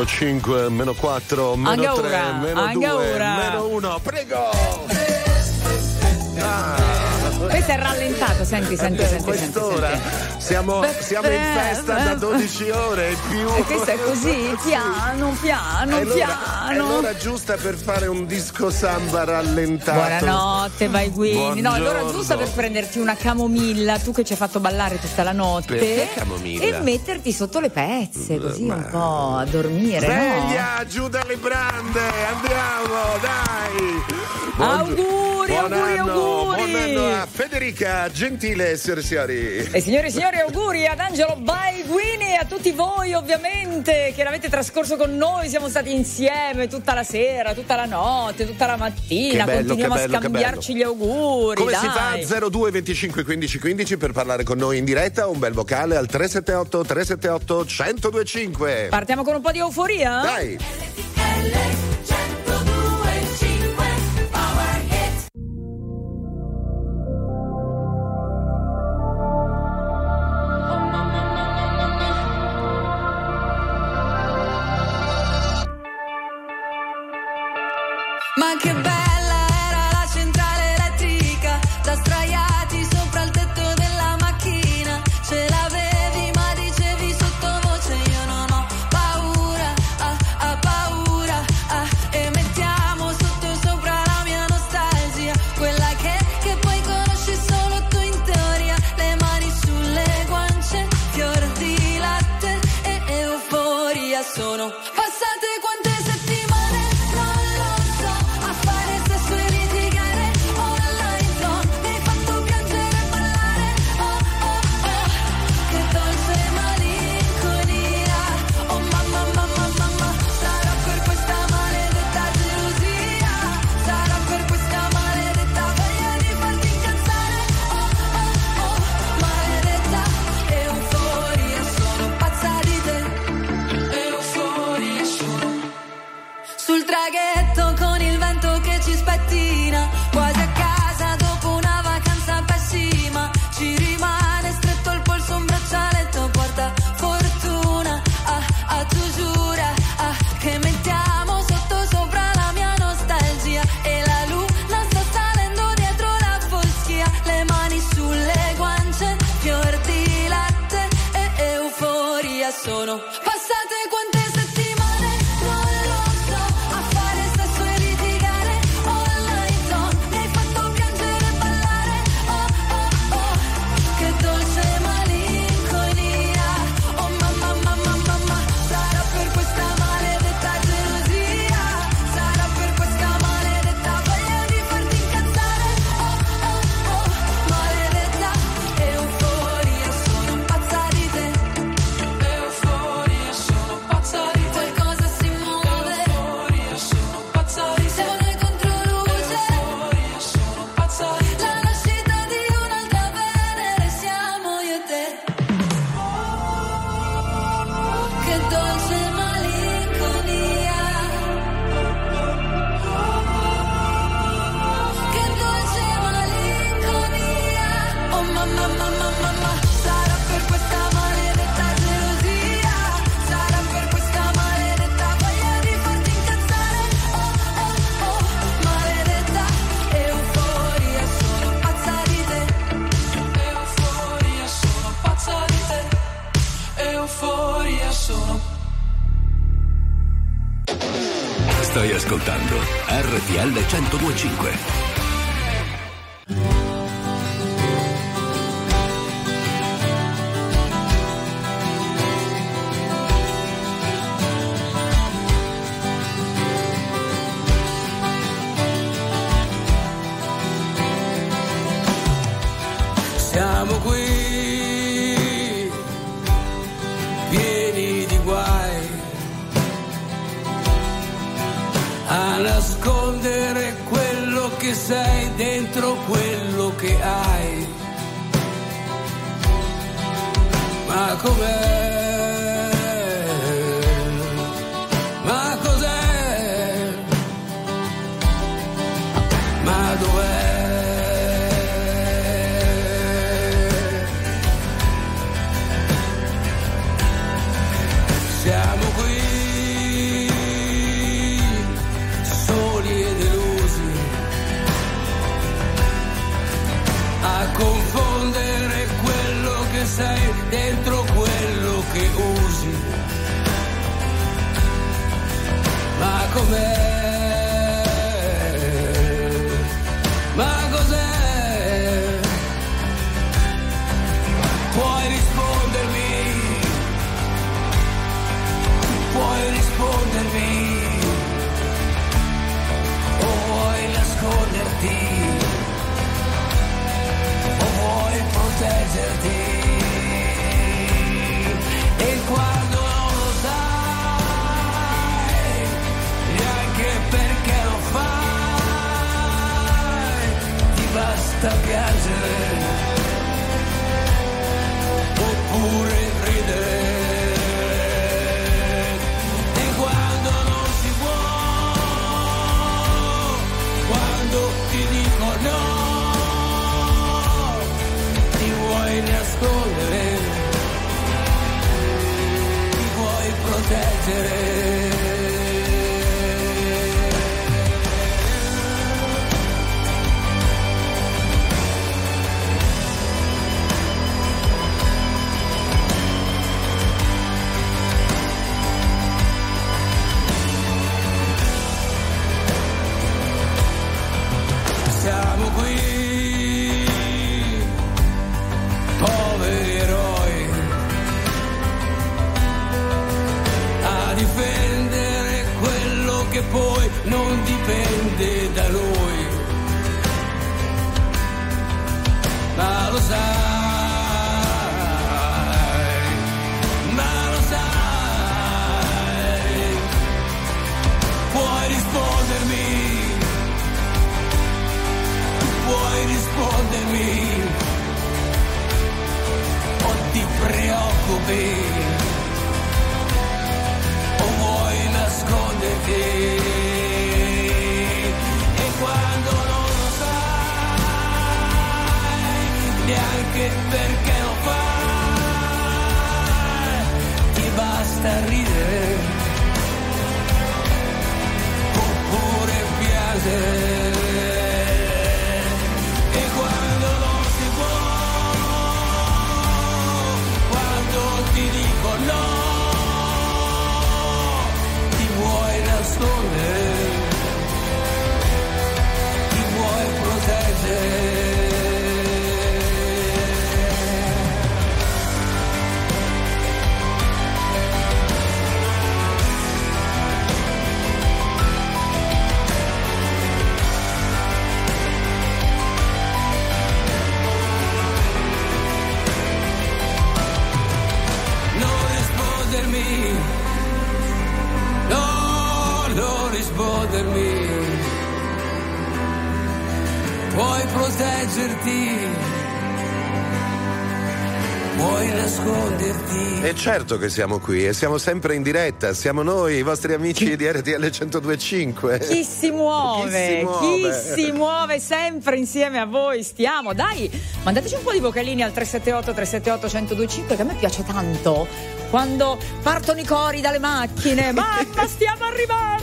meno 5, meno 4, meno Anche 3, ora, meno anche 2, ora. meno 1, prego! Questo è rallentato, senti, senti, senti. quest'ora siamo, siamo in festa da 12 ore e più. E questo è così, piano, piano, È l'ora- È piano. l'ora giusta per fare un disco samba rallentato. Buonanotte, vai Guini. No, è l'ora giusta per prenderti una camomilla, tu che ci hai fatto ballare tutta la notte. Perché camomilla? E metterti sotto le pezze, così un po' a dormire, no? Sveglia, giù dalle brande, andiamo, dai! Auguri, buon auguri, anno, auguri. Buon anno a Federica Gentile, signore e signori. E signore e signori, auguri ad Angelo Baiguini e a tutti voi ovviamente che l'avete trascorso con noi, siamo stati insieme tutta la sera, tutta la notte, tutta la mattina, Che bello, continuiamo che bello, a che scambiarci gli auguri. Come dai. si fa? 02 25 15 15 per parlare con noi in diretta, un bel vocale al 378 378 1025. Partiamo con un po' di euforia? Dai! Ma che com'è? Preoccupi o vuoi nasconderti e quando non lo sai neanche perché lo fai ti basta ridere. Oppure piangere proteggerti, puoi nasconderti. E certo che siamo qui e siamo sempre in diretta, siamo noi, i vostri amici di RTL 1025. Chi si muove? Chi si muove? Chi si muove sempre insieme a voi? Stiamo, dai, mandateci un po' di vocalini al 378 378 1025 che a me piace tanto. Quando partono i cori dalle macchine, mamma stiamo arrivando,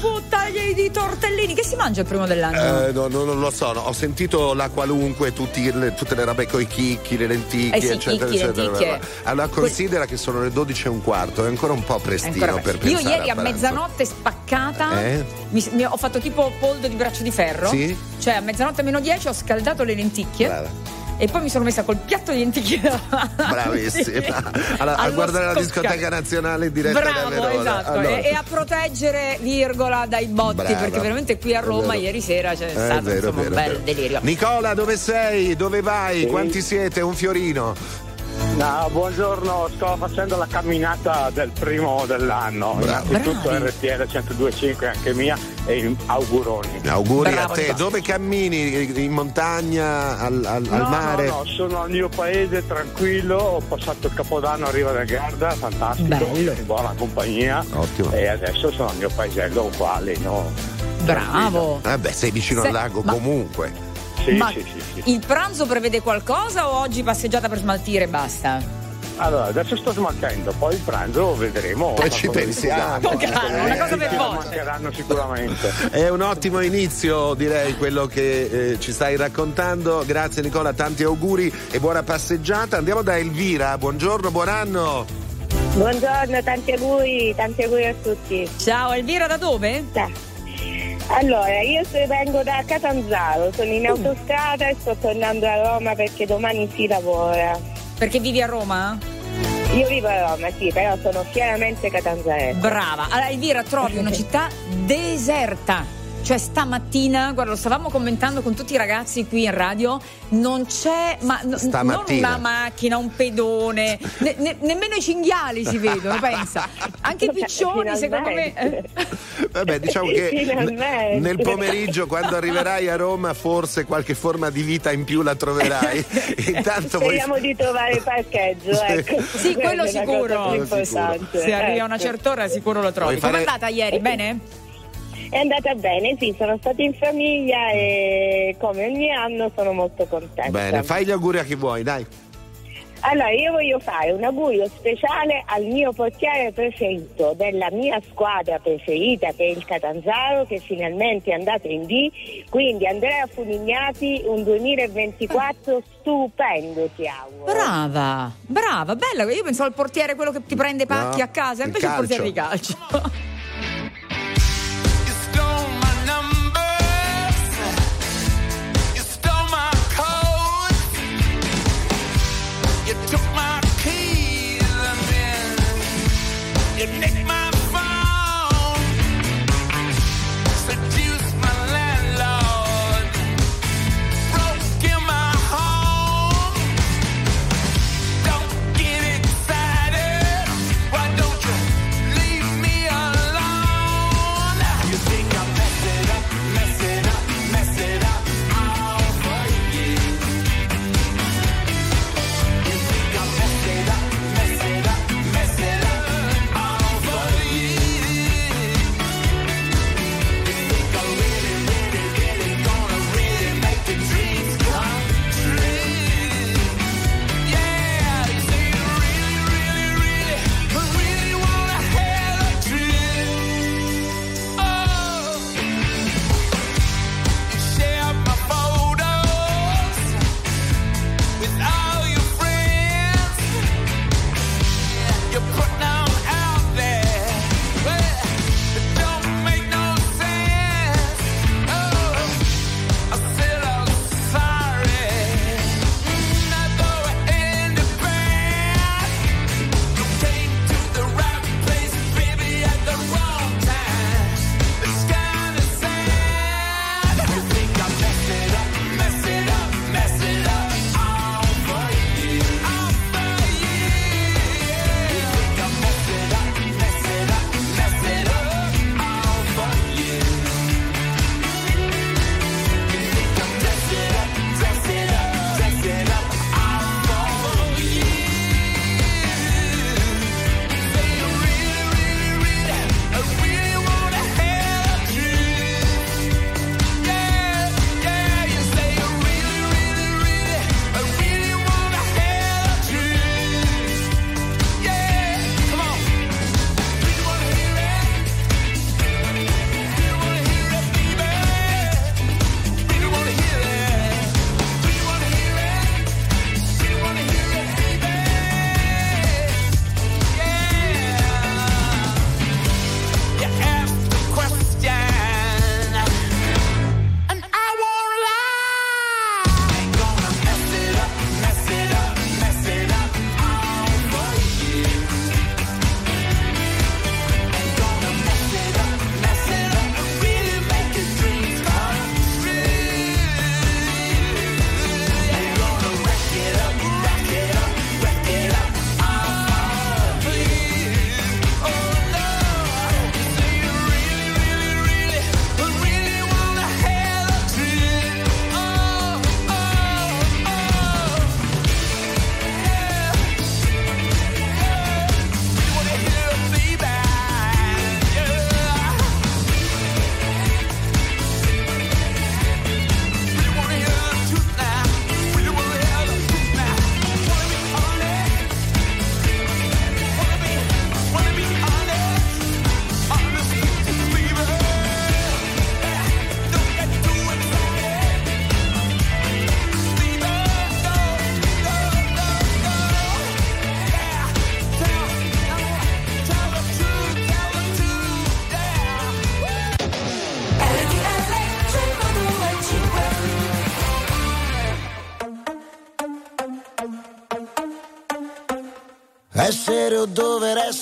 buttagli di tortellini. Che si mangia il primo dell'anno? Eh, no, no, non lo so, no. ho sentito la qualunque, tutti le- tutte le robe con i chicchi, le lenticchie, Eh sì, eccetera, chicchi, eccetera. lenticchie. Allora considera che sono le 12 e un quarto, è ancora un po' prestino Ancora per per- Io ieri a pranzo. mezzanotte spaccata Eh? mi- mi- ho fatto tipo poldo di braccio di ferro. Sì? Cioè a mezzanotte meno 10 ho scaldato le lenticchie. Brava. E poi mi sono messa col piatto di lenticchie davanti. Bravissima. Allora, a guardare la discoteca nazionale in diretta da Bravo, Verona. esatto. Allora. E, e a proteggere, virgola, dai botti, Brava. perché veramente qui a Roma ieri sera c'è Eh, stato vero, insomma, vero, un bel vero. delirio. Nicola, dove sei? Dove vai? Quanti siete? Un fiorino. No, buongiorno, sto facendo la camminata del primo dell'anno. Bravo. Innanzitutto Bravi. RTL 1025 anche mia e auguroni. Auguri Bravo, a te. Dove cammini? In montagna? Al, al- al no, mare? no, no, sono al mio paese tranquillo, ho passato il capodanno a Riva del Garda, fantastico, Bello. in buona compagnia. Ottimo. E adesso sono al mio paesello uguale, no? Bravo. Vabbè, Eh sei vicino Se- al lago ma- Sì, Ma sì, sì, sì. il pranzo prevede qualcosa o oggi passeggiata per smaltire e basta? Allora, adesso sto smaltendo, poi il pranzo vedremo. Poi ci pensiamo. curato. Con calma, una cosa per volta. mancheranno sicuramente. È un ottimo inizio, direi, quello che eh, ci stai raccontando. Grazie Nicola, tanti auguri e buona passeggiata. Andiamo da Elvira. Buongiorno, buon anno. Buongiorno, tanti auguri, tanti auguri a tutti. Ciao Elvira, da dove? Da- Allora, io vengo da Catanzaro, sono in autostrada e sto tornando a Roma perché domani si lavora. Perché vivi a Roma? Io vivo a Roma, sì, però sono chiaramente catanzarese. Brava. Allora, Elvira, trovi una città deserta. Cioè, stamattina, guarda, lo stavamo commentando con tutti i ragazzi qui in radio, non c'è ma, n- non una macchina, un pedone, ne- ne- nemmeno i cinghiali si vedono, pensa. Anche i piccioni, secondo me. eh. Vabbè, diciamo che nel pomeriggio, quando arriverai a Roma, forse qualche forma di vita in più la troverai. Intanto voi. Speriamo di trovare parcheggio, ecco. Sì, quello è sicuro. Se arriva a ecco. una certa ora sicuro lo trovi. Fare- Com'è andata ieri? Bene? È andata bene, sì, sono stata in famiglia e come ogni anno sono molto contenta. Bene, fai gli auguri a chi vuoi, dai. Allora, io voglio fare un augurio speciale al mio portiere preferito della mia squadra preferita che è il Catanzaro che finalmente è andato in D. Quindi Andrea Fulignati, un 2024 stupendo ti auguro. Brava, brava, bella. Io pensavo al portiere, quello che ti prende i pacchi No, a casa, il invece il portiere di calcio. Took my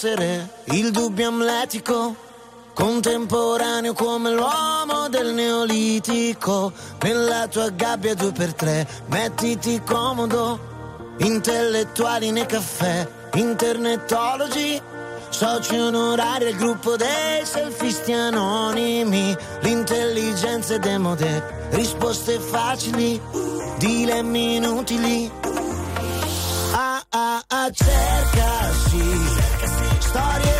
essere, il dubbio amletico, contemporaneo come l'uomo del neolitico. Nella tua gabbia due per tre, mettiti comodo, intellettuali nei caffè, internetologi. Soci onorari al gruppo dei selfisti anonimi, l'intelligenza è demode, risposte facili, dilemmi inutili. Ah ah ah, cerca sì, storie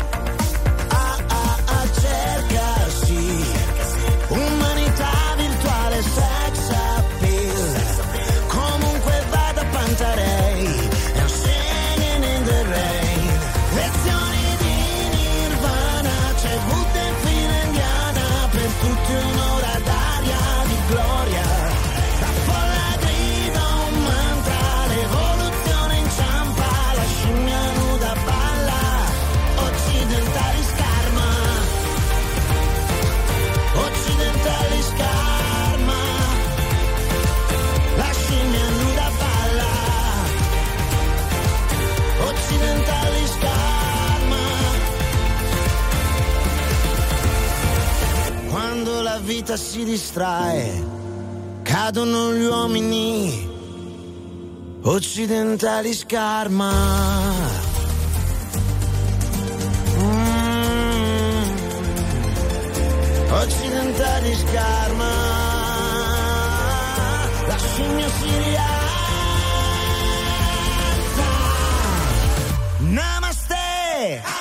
Vita si distrae, cadono gli uomini, occidentali scarma. Mm. Occidentali scarma, la scimmia si rialza. Namaste!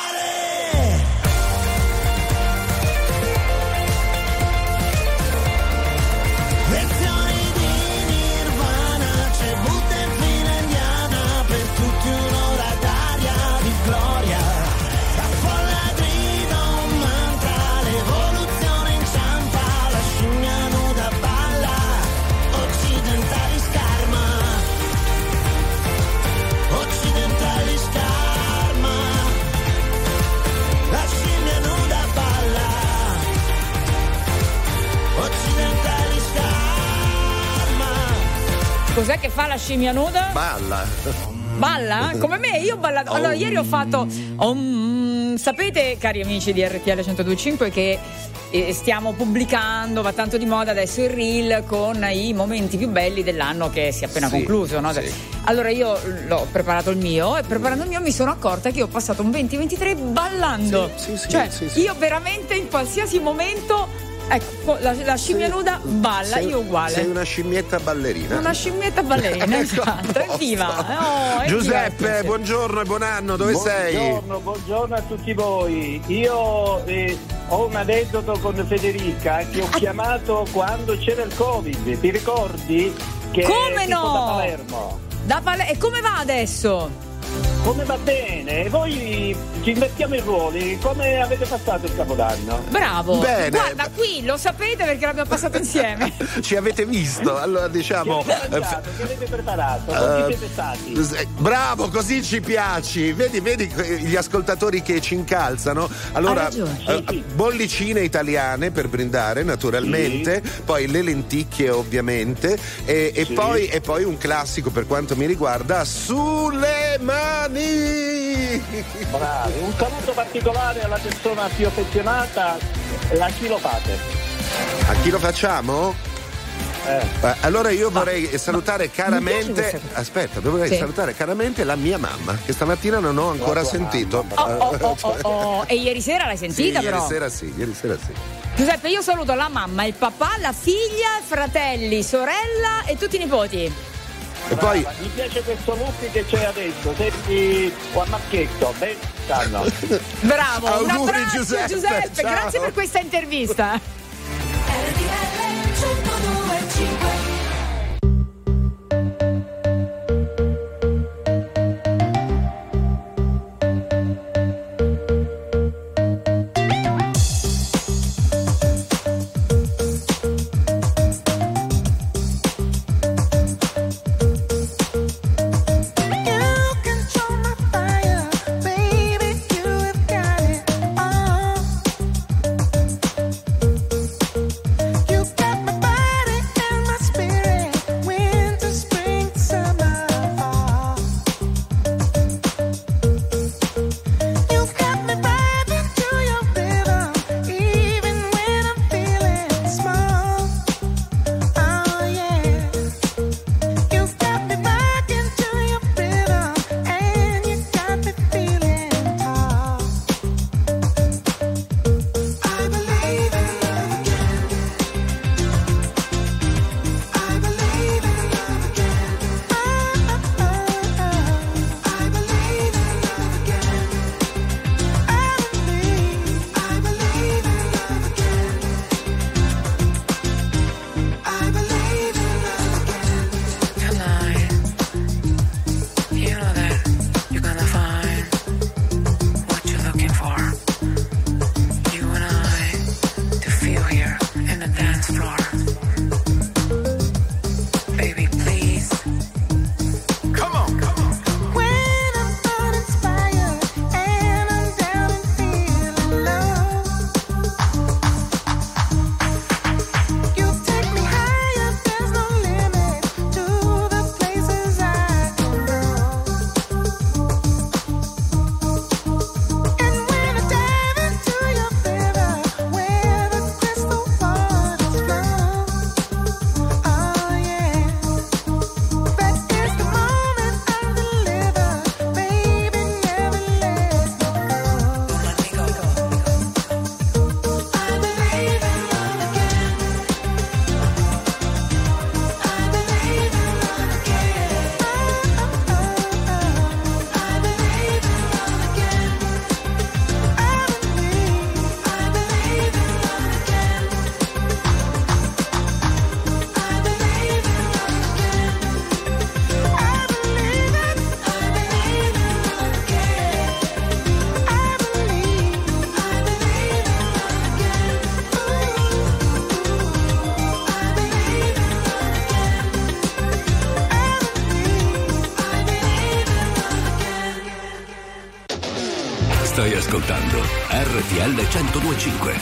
Cos'è che fa la scimmia nuda? Balla. Balla? Come me, io ho ballato. Allora, ieri ho fatto. Om. sapete, cari amici di RTL 1025, che eh, stiamo pubblicando, va tanto di moda adesso il reel con i momenti più belli dell'anno che si è appena Sì, concluso. no? sì. Allora io l'ho preparato il mio e preparando il mio mi sono accorta che ho passato un 2023 ballando. Sì, cioè, sì, sì. io veramente in qualsiasi momento. Ecco, la, la scimmia Sei- nuda balla, sei- io uguale. Sei una scimmietta ballerina. Una scimmietta ballerina, Ecco, esatto, evviva! Oh, Giuseppe, buongiorno e buon anno, dove sei? Buongiorno, buongiorno a tutti voi. Io eh, ho un aneddoto con Federica che ho Ah. chiamato quando c'era il Covid. Ti ricordi? Che Come no? Da Palermo. Da Pal- e come va adesso? Come va bene? E voi ci invertiamo i ruoli. Come avete passato il Capodanno? Bravo. Bene. Guarda, qui lo sapete perché l'abbiamo passato insieme. Ci avete visto? Allora diciamo. avete mangiato? Che avete preparato? Chi siete stati? eh, Bravo, così ci piaci. Vedi, vedi gli ascoltatori che ci incalzano. Allora, ragione. Sì, sì. bollicine italiane per brindare, naturalmente. Poi le lenticchie, ovviamente. E, e Sì. poi, e poi un classico per quanto mi riguarda: sulle mani. Giovanni! Bravi, un saluto particolare alla persona più affezionata, a chi lo fate? A chi lo facciamo? Eh. eh allora io ah. vorrei ma, salutare ma, caramente. Aspetta, vorrei sì. salutare caramente la mia mamma, che stamattina non ho ancora sentito. Oh oh oh, oh, oh, oh, e ieri sera l'hai sentita, sì, però? Ieri sera sì, ieri sera sì. Giuseppe, io saluto la mamma, il papà, la figlia, fratelli, sorella e tutti i nipoti. E poi... Mi piace questo Luppi che c'è adesso, senti qua Marchetto, ben stanno. Bravo, auguri, un abbraccio Giuseppe, Giuseppe. grazie per questa intervista. RDL 102 105.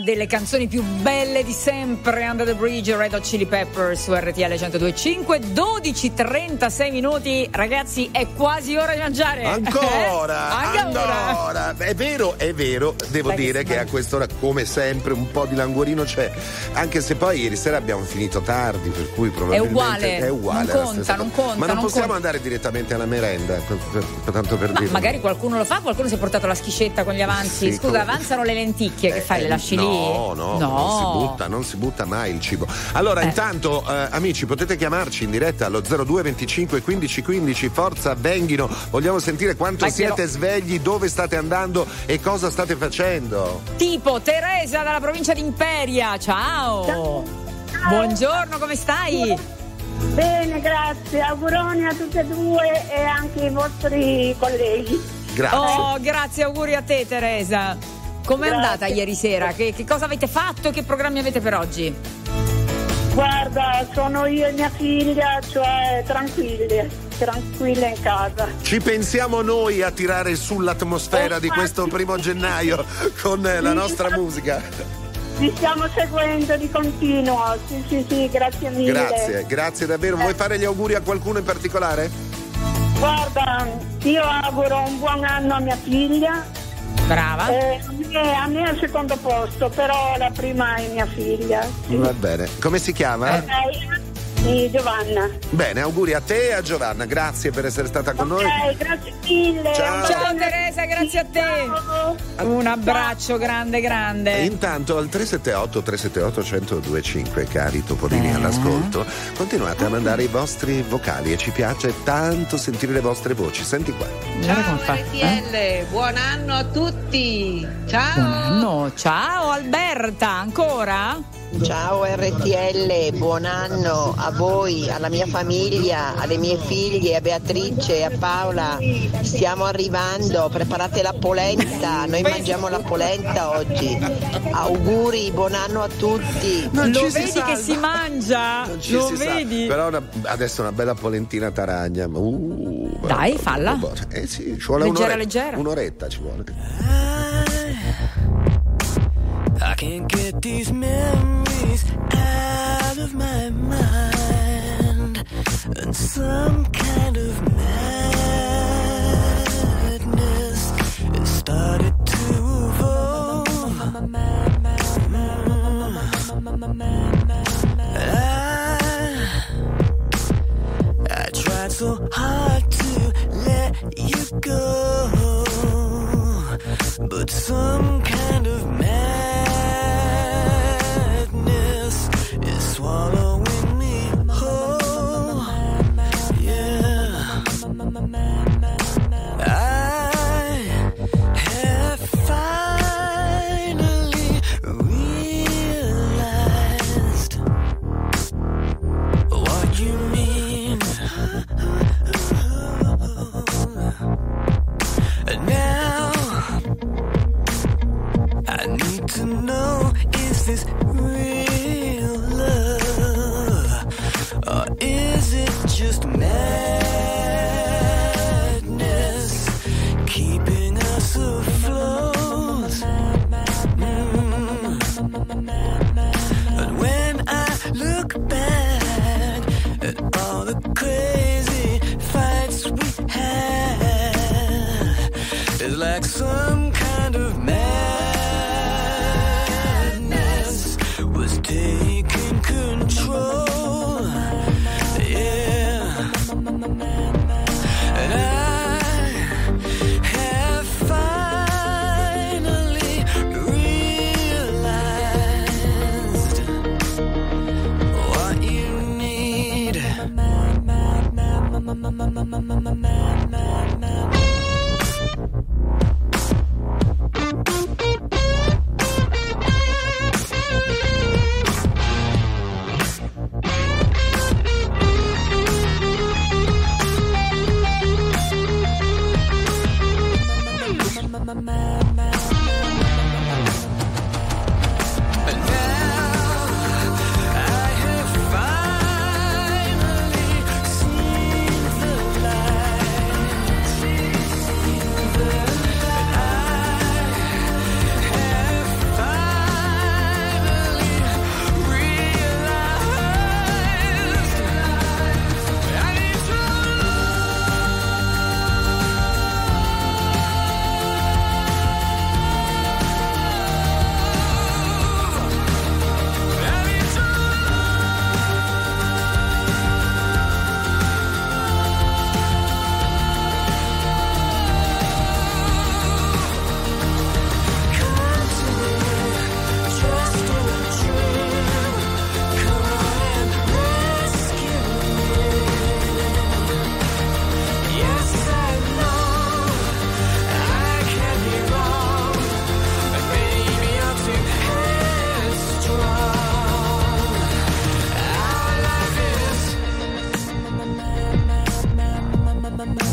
Una delle canzoni più belle di sempre, Under the Bridge, Red Hot Chili Peppers su RTL 102.5, 12.36 minuti, ragazzi, è quasi ora di mangiare. Ancora, Eh? Anche ora. ancora. È vero, è vero, devo Dai, che dire si che a quest'ora, come sempre, un po' di languorino c'è. Anche se poi ieri sera abbiamo finito tardi, per cui probabilmente uguale, è uguale. non conta, non conta, Ma non, non possiamo conta. andare direttamente alla merenda, tanto per Ma dire. magari qualcuno lo fa, qualcuno si è portato la schiscetta con gli avanzi. Sì, Scusa, come- avanzano le lenticchie, che Eh, fai? Le eh, lasci no, lì? No, no, non si butta, non si butta mai il cibo. Allora, Eh. intanto, eh, amici, potete chiamarci in diretta allo 02 25 15 15. Forza, Benghino. Vogliamo sentire quanto Vai, siete svegli, dove state andando e cosa state facendo. Tipo Teresa dalla provincia di Imperia, ciao. Buongiorno, come stai? Bene, grazie. Auguroni a tutte e due e anche ai vostri colleghi. Grazie. Oh, grazie, auguri a te Teresa. Com'è Grazie. andata ieri sera? Che, che cosa avete fatto e che programmi avete per oggi? Guarda, sono io e mia figlia, cioè tranquille, tranquille in casa. Ci pensiamo noi a tirare sull'atmosfera di questo primo gennaio con eh, la nostra musica. Vi stiamo seguendo di continuo, sì sì sì, grazie mille. Grazie, grazie davvero. Vuoi fare gli auguri a qualcuno in particolare? Guarda, io auguro un buon anno a mia figlia. Brava. Eh, a, me, a me è al secondo posto, però la prima è mia figlia. Va bene. Come si chiama? Ok, sì, Giovanna. Bene, auguri a te e a Giovanna. Grazie per essere stata con noi. Ok, grazie mille. Ciao. Ciao. Teresa, grazie a te. Ciao. Un abbraccio grande E grande. intanto al 378 378 1025 cari topolini Eh. all'ascolto continuate a mandare i vostri vocali e ci piace tanto sentire le vostre voci senti qua fa. Eh? RTL, buon anno a tutti! Ciao! Buon anno. Ciao Alberta, ancora? Ciao RTL, buon anno a voi, alla mia famiglia, alle mie figlie, a Beatrice e a Paola. Stiamo arrivando, preparate la polenta, noi mangiamo la polenta oggi. Auguri, buon anno a tutti. Non Lo vedi salva. che si mangia? Non ci Lo si sa. vedi? però una- adesso una bella polentina taragna ma- uh, Dai, falla. eh sì ci vuole Leggera, un'oretta, leggera. un'oretta ci vuole I can't get these memories out of my mind. And some kind of madness it started to evolve. I, I tried so hard to let you go, but some kind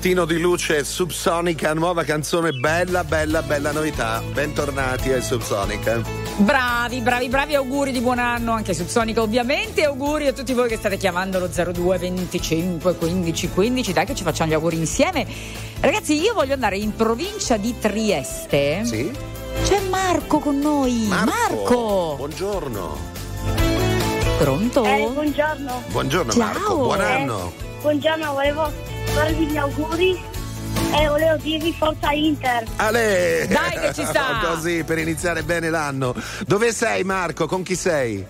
Mattino di luce Subsonica, nuova canzone bella, bella, bella novità. Bentornati ai Subsonica. Bravi, bravi, bravi, auguri di buon anno anche su Sonica ovviamente, auguri a tutti voi che state chiamando lo 02 25 15 15, dai che ci facciamo gli auguri insieme. Ragazzi, io voglio andare in provincia di Trieste. Sì. C'è Marco con noi. Marco. Buongiorno. Pronto? Eh, buongiorno. Buongiorno Ciao. Marco, buon anno. Buongiorno, volevo farvi gli auguri e volevo dirvi forza Inter. Ale! Dai che ci sta. Così per iniziare bene l'anno. Dove sei Marco? Con chi sei?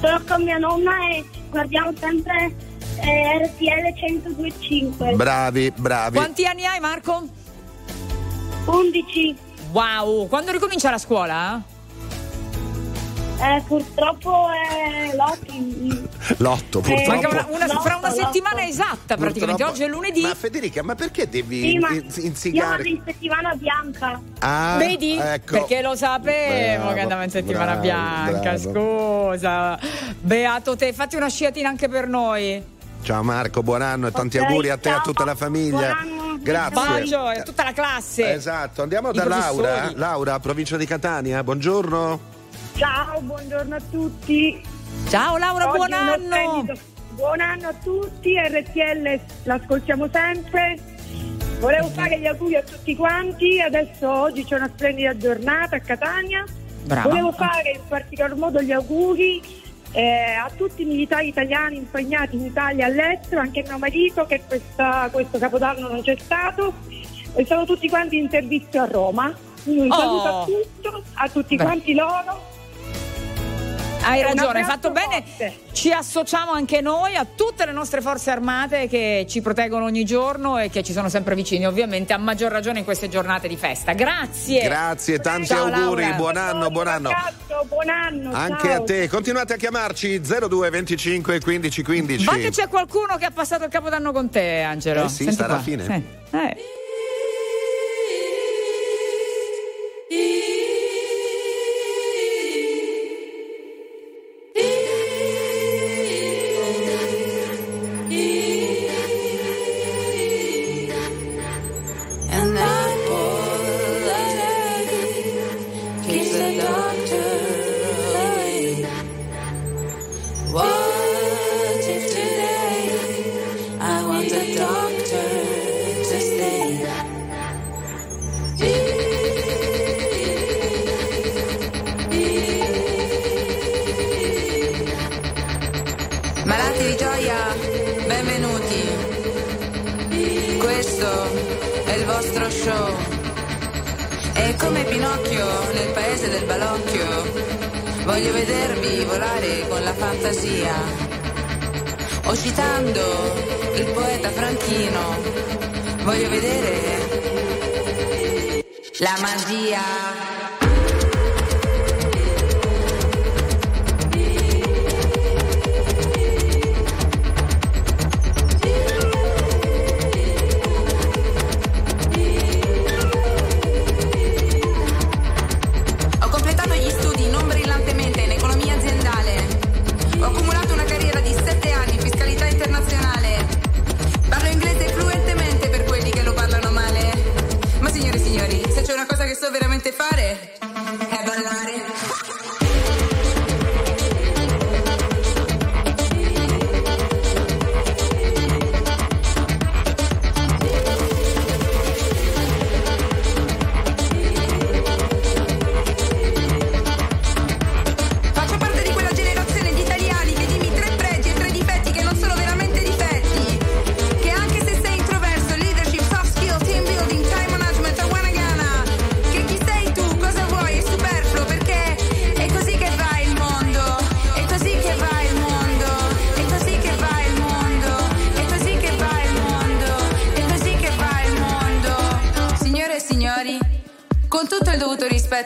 Sono con mia nonna e guardiamo sempre eh, RTL 1025. Bravi, bravi. Quanti anni hai Marco? 11. Wow, quando ricomincia la scuola? Eh, purtroppo è l'otto. L'otto, purtroppo. Manca una- una- L'otto, fra una l'otto. settimana esatta praticamente, Purtroppo- oggi è lunedì. Ma Federica, ma perché devi Sì, ma in- io vado inzigare? in settimana bianca. Ah, Vedi? ecco. Perché lo sapevo Bravo, che andava in settimana bravo, bianca, bravo. scusa. Beato te, fatti una sciatina anche per noi. Ciao Marco, buon anno e tanti Ok, auguri a te e a tutta la famiglia. buon anno. Grazie. Bacio a tutta la classe. Esatto, andiamo I da Laura. professori. Laura, provincia di Catania, buongiorno. Ciao, buongiorno a tutti. Ciao Laura, Oggi buon anno. Buon anno a tutti, RTL l'ascoltiamo sempre. Volevo fare gli auguri a tutti quanti, adesso oggi c'è una splendida giornata a Catania. Brava. Volevo fare in particolar modo gli auguri eh, a tutti i militari italiani impegnati in Italia e all'estero, anche mio marito che questa- questo capodanno non c'è stato, e sono tutti quanti in servizio a Roma. Quindi un Oh. saluto a tutti, a tutti Beh. quanti loro. Hai ragione, hai fatto bene. forte. Ci associamo anche noi a tutte le nostre forze armate che ci proteggono ogni giorno e che ci sono sempre vicini, ovviamente a maggior ragione in queste giornate di festa. Grazie. Grazie, tanti Ciao, auguri, Laura. buon anno, buon anno. Ragazzo, buon anno. Anche ciao. a te, continuate a chiamarci 02 25 15 15. Ma che c'è qualcuno che ha passato il capodanno con te, Angelo? Eh sì, Senti sta alla qua. fine. Sì. Eh.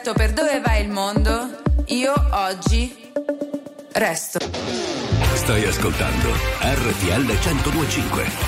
Rispetto per dove va il mondo, io oggi resto. Stai ascoltando RTL 1025.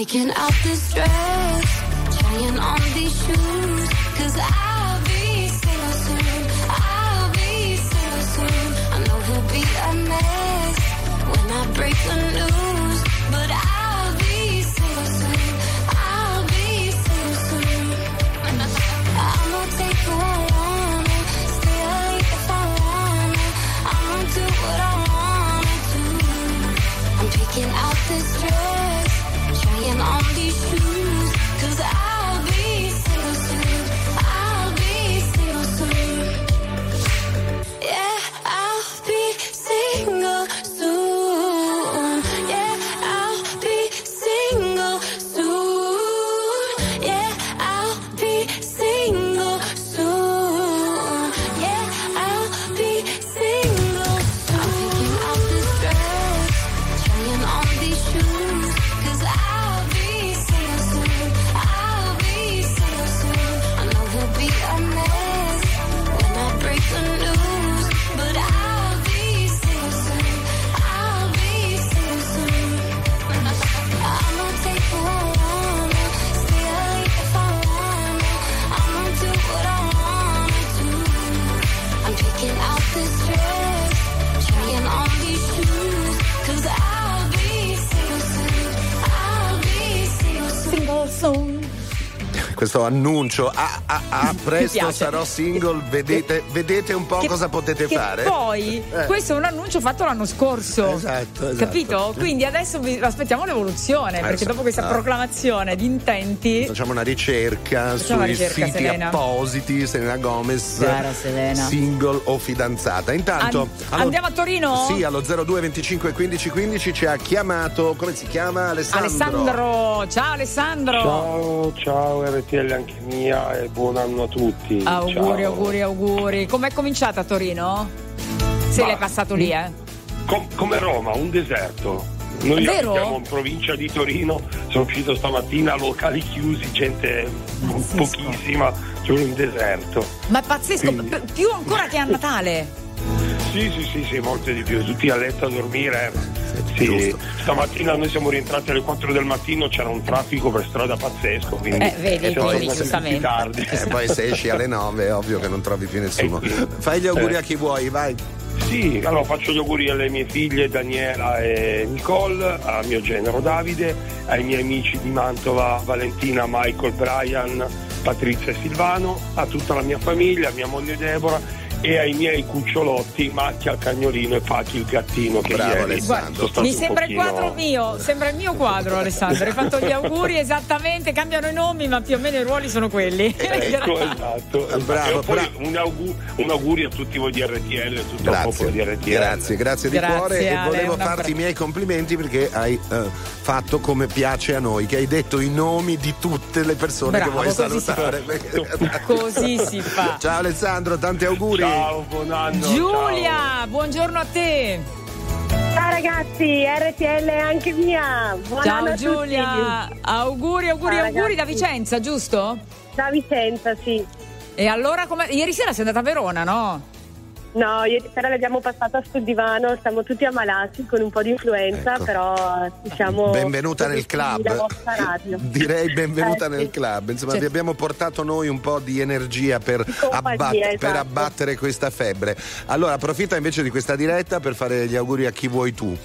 picking out the stress Questo annuncio, ah, ah, ah, presto sarò single, vedete, vedete un po' Che- cosa potete che fare. poi Eh. questo è un annuncio fatto l'anno scorso. Esatto, esatto. Capito? Quindi adesso vi- aspettiamo l'evoluzione, perché Adesso- dopo questa ah. proclamazione di intenti. Facciamo una ricerca Facciamo sui una ricerca, siti Selena. appositi, Selena Gomez, Cara Selena. single o fidanzata. Intanto An- allo- andiamo a Torino? Sì, allo 02 25 15 15 ci ha chiamato, come si chiama? Alessandro. Alessandro, ciao Alessandro. Ciao, ciao RTL anche mia e buon anno a tutti. Auguri, Ciao. auguri, auguri. Com'è cominciata a Torino? Se Ma- l'hai passato lì, eh? Com- come Roma, un deserto. Noi Vero? abitiamo in provincia di Torino, sono uscito stamattina, locali chiusi, gente pochissima, c'è un deserto. Ma è pazzesco, Quindi- p- più ancora che a Natale. Sì, sì, sì, sì, molte di più, tutti a letto a dormire. Sì, stamattina noi siamo rientrati alle 4 del mattino, c'era un traffico per strada pazzesco, quindi Eh, vedi, tornati giustamente. tardi. E poi se esci alle 9 è ovvio che non trovi più nessuno. Fai gli auguri Eh. a chi vuoi, vai. Sì, allora faccio gli auguri alle mie figlie Daniela e Nicole, al mio genero Davide, ai miei amici di Mantova, Valentina, Michael, Brian, Patrizia e Silvano, a tutta la mia famiglia, a mia moglie Deborah e ai miei cucciolotti Macchia, Cagnolino e Pachi il gattino che Bravo, ieri stato Mi sembra il pochino- quadro mio, sembra il mio quadro Alessandro. Hai fatto gli auguri esattamente, cambiano i nomi, ma più o meno i ruoli sono quelli. Ecco, esatto. Bravo, e poi un, augu- un augurio a tutti voi di RTL, a tutto il popolo di Grazie, RTL. grazie, grazie di Grazie, cuore e Ale, volevo un farti abbraccio. i miei complimenti perché hai eh, fatto come piace a noi, che hai detto i nomi di tutte le persone Bravo, che vuoi così si salutare. Così si fa. Ciao Alessandro, tanti auguri. Ciao, buon anno. Giulia, buongiorno a te. Ciao ragazzi, RTL è anche mia. Buon anno Ciao Giulia, tutti. auguri, auguri, Ciao, auguri da ragazzi. Vicenza, giusto? Da Vicenza, sì. E allora, come... ieri sera sei andata a Verona, no? No, ieri sera l'abbiamo passata sul divano, siamo tutti ammalati con un po' di influenza, Ecco. però diciamo... Benvenuta nel club. Direi benvenuta Eh, sì. nel club. Insomma, Cioè- vi abbiamo portato noi un po' di energia per, compagnia, abbat- esatto. per abbattere questa febbre. Allora, approfitta invece di questa diretta per fare gli auguri a chi vuoi tu.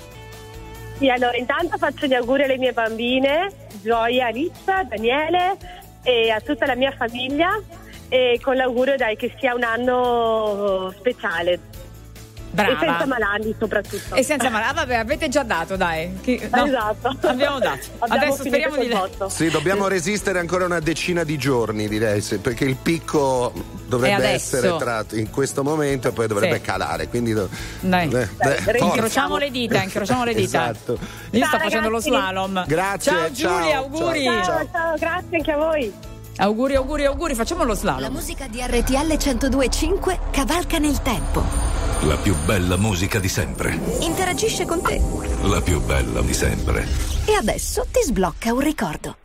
Sì, allora intanto faccio gli auguri alle mie bambine, Gioia, Alicia, Daniele e a tutta la mia famiglia e con l'augurio dai che sia un anno speciale. Brava. E senza malanni soprattutto. E senza male. Ah, vabbè, avete già dato, dai. Chi- no, Esatto. Abbiamo dato. Abbiamo Adesso speriamo di. botto. Sì, dobbiamo resistere ancora una decina di giorni, direi, se- perché il picco dovrebbe essere tra in questo momento e poi dovrebbe Sì. calare. Quindi do- Dai. eh, eh, forza. Incrociamo le dita, incrociamo le dita. Esatto. Io sto Ciao, facendo lo ragazzi. slalom. Grazie, Ciao ciao, Giulia, ciao. auguri. Ciao, ciao, grazie anche a voi. Auguri, auguri, auguri, facciamo lo La slalom. musica di RTL 1025 cavalca nel tempo. La più bella musica di sempre. Interagisce con te. La più bella di sempre. E adesso ti sblocca un ricordo.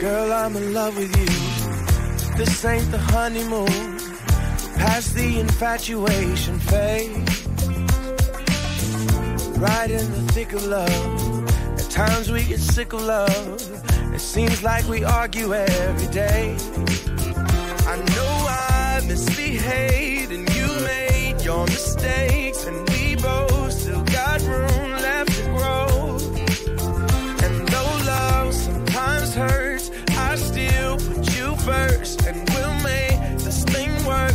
Girl, I'm in love with you. This ain't the honeymoon. Past the infatuation phase. Right in the thick of love. At times we get sick of love. It seems like we argue every day. I know I misbehaved and you made your mistakes. And we both still got room left to grow. And though love sometimes hurts, I still put you first. And we'll make this thing work.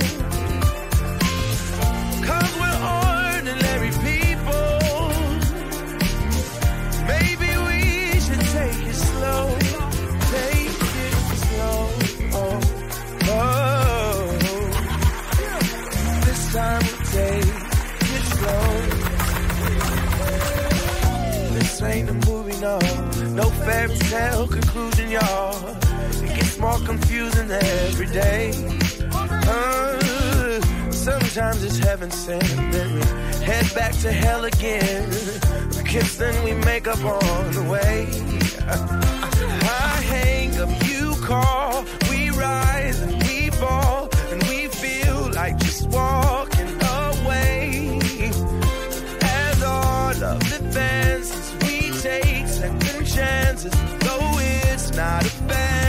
no. No fairy tale conclusion, y'all. It gets more confusing every day. Uh, sometimes it's heaven sent, then we head back to hell again. We kiss, then we make up on the way. I hang up, you call, we rise and we fall, and we feel like just walking chances, it's not a fantasy.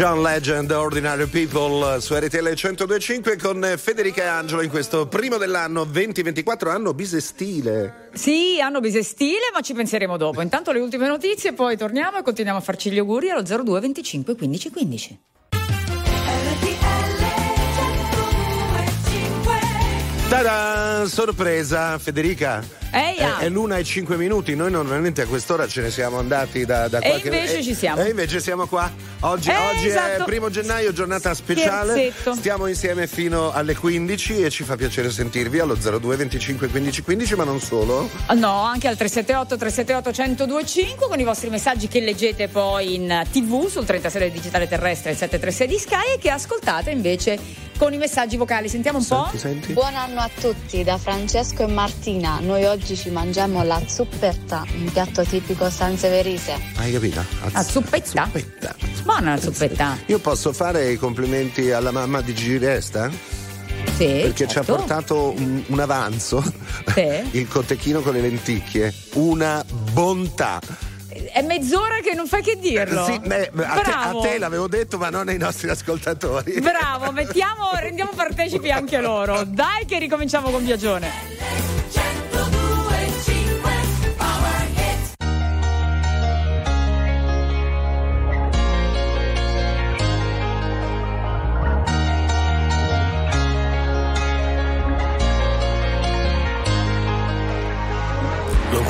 John Legend, Ordinary People su RTL 1025 con Federica e Angelo in questo primo dell'anno 2024 anno bisestile. Sì, hanno bisestile, ma ci penseremo dopo. Intanto le ultime notizie, poi torniamo e continuiamo a farci gli auguri allo 02 25 15 15. Ta-da! Sorpresa, Federica. Eia! È, è l'una e cinque minuti, noi normalmente a quest'ora ce ne siamo andati da, da E qualche invece ci siamo. E invece siamo qua. Oggi, Eh, oggi è esatto. il primo gennaio, giornata speciale. Scherzetto. Stiamo insieme fino alle 15 e ci fa piacere sentirvi allo 02 25 15 15, ma non solo. Ah, No, anche al 378 378 1025 con i vostri messaggi che leggete poi in tv sul 36 del digitale terrestre e il 736 di Sky e che ascoltate invece con i messaggi vocali. Sentiamo un po'. Buon anno a tutti da Francesco e Martina. Noi oggi ci mangiamo la zuppetta, un piatto tipico sanseverese. Hai capito? La zuppetta? Buona la zuppetta. Io posso fare i complimenti alla mamma di Gigi Resta? Sì. Perché ci ha certo. portato un, un avanzo, Sì. il cotechino con le lenticchie, una bontà. È mezz'ora che non fai che dirlo. Sì, beh, a, te, a te l'avevo detto, ma non ai nostri ascoltatori. Bravo, mettiamo, rendiamo partecipi anche loro. Dai che ricominciamo con Viagione.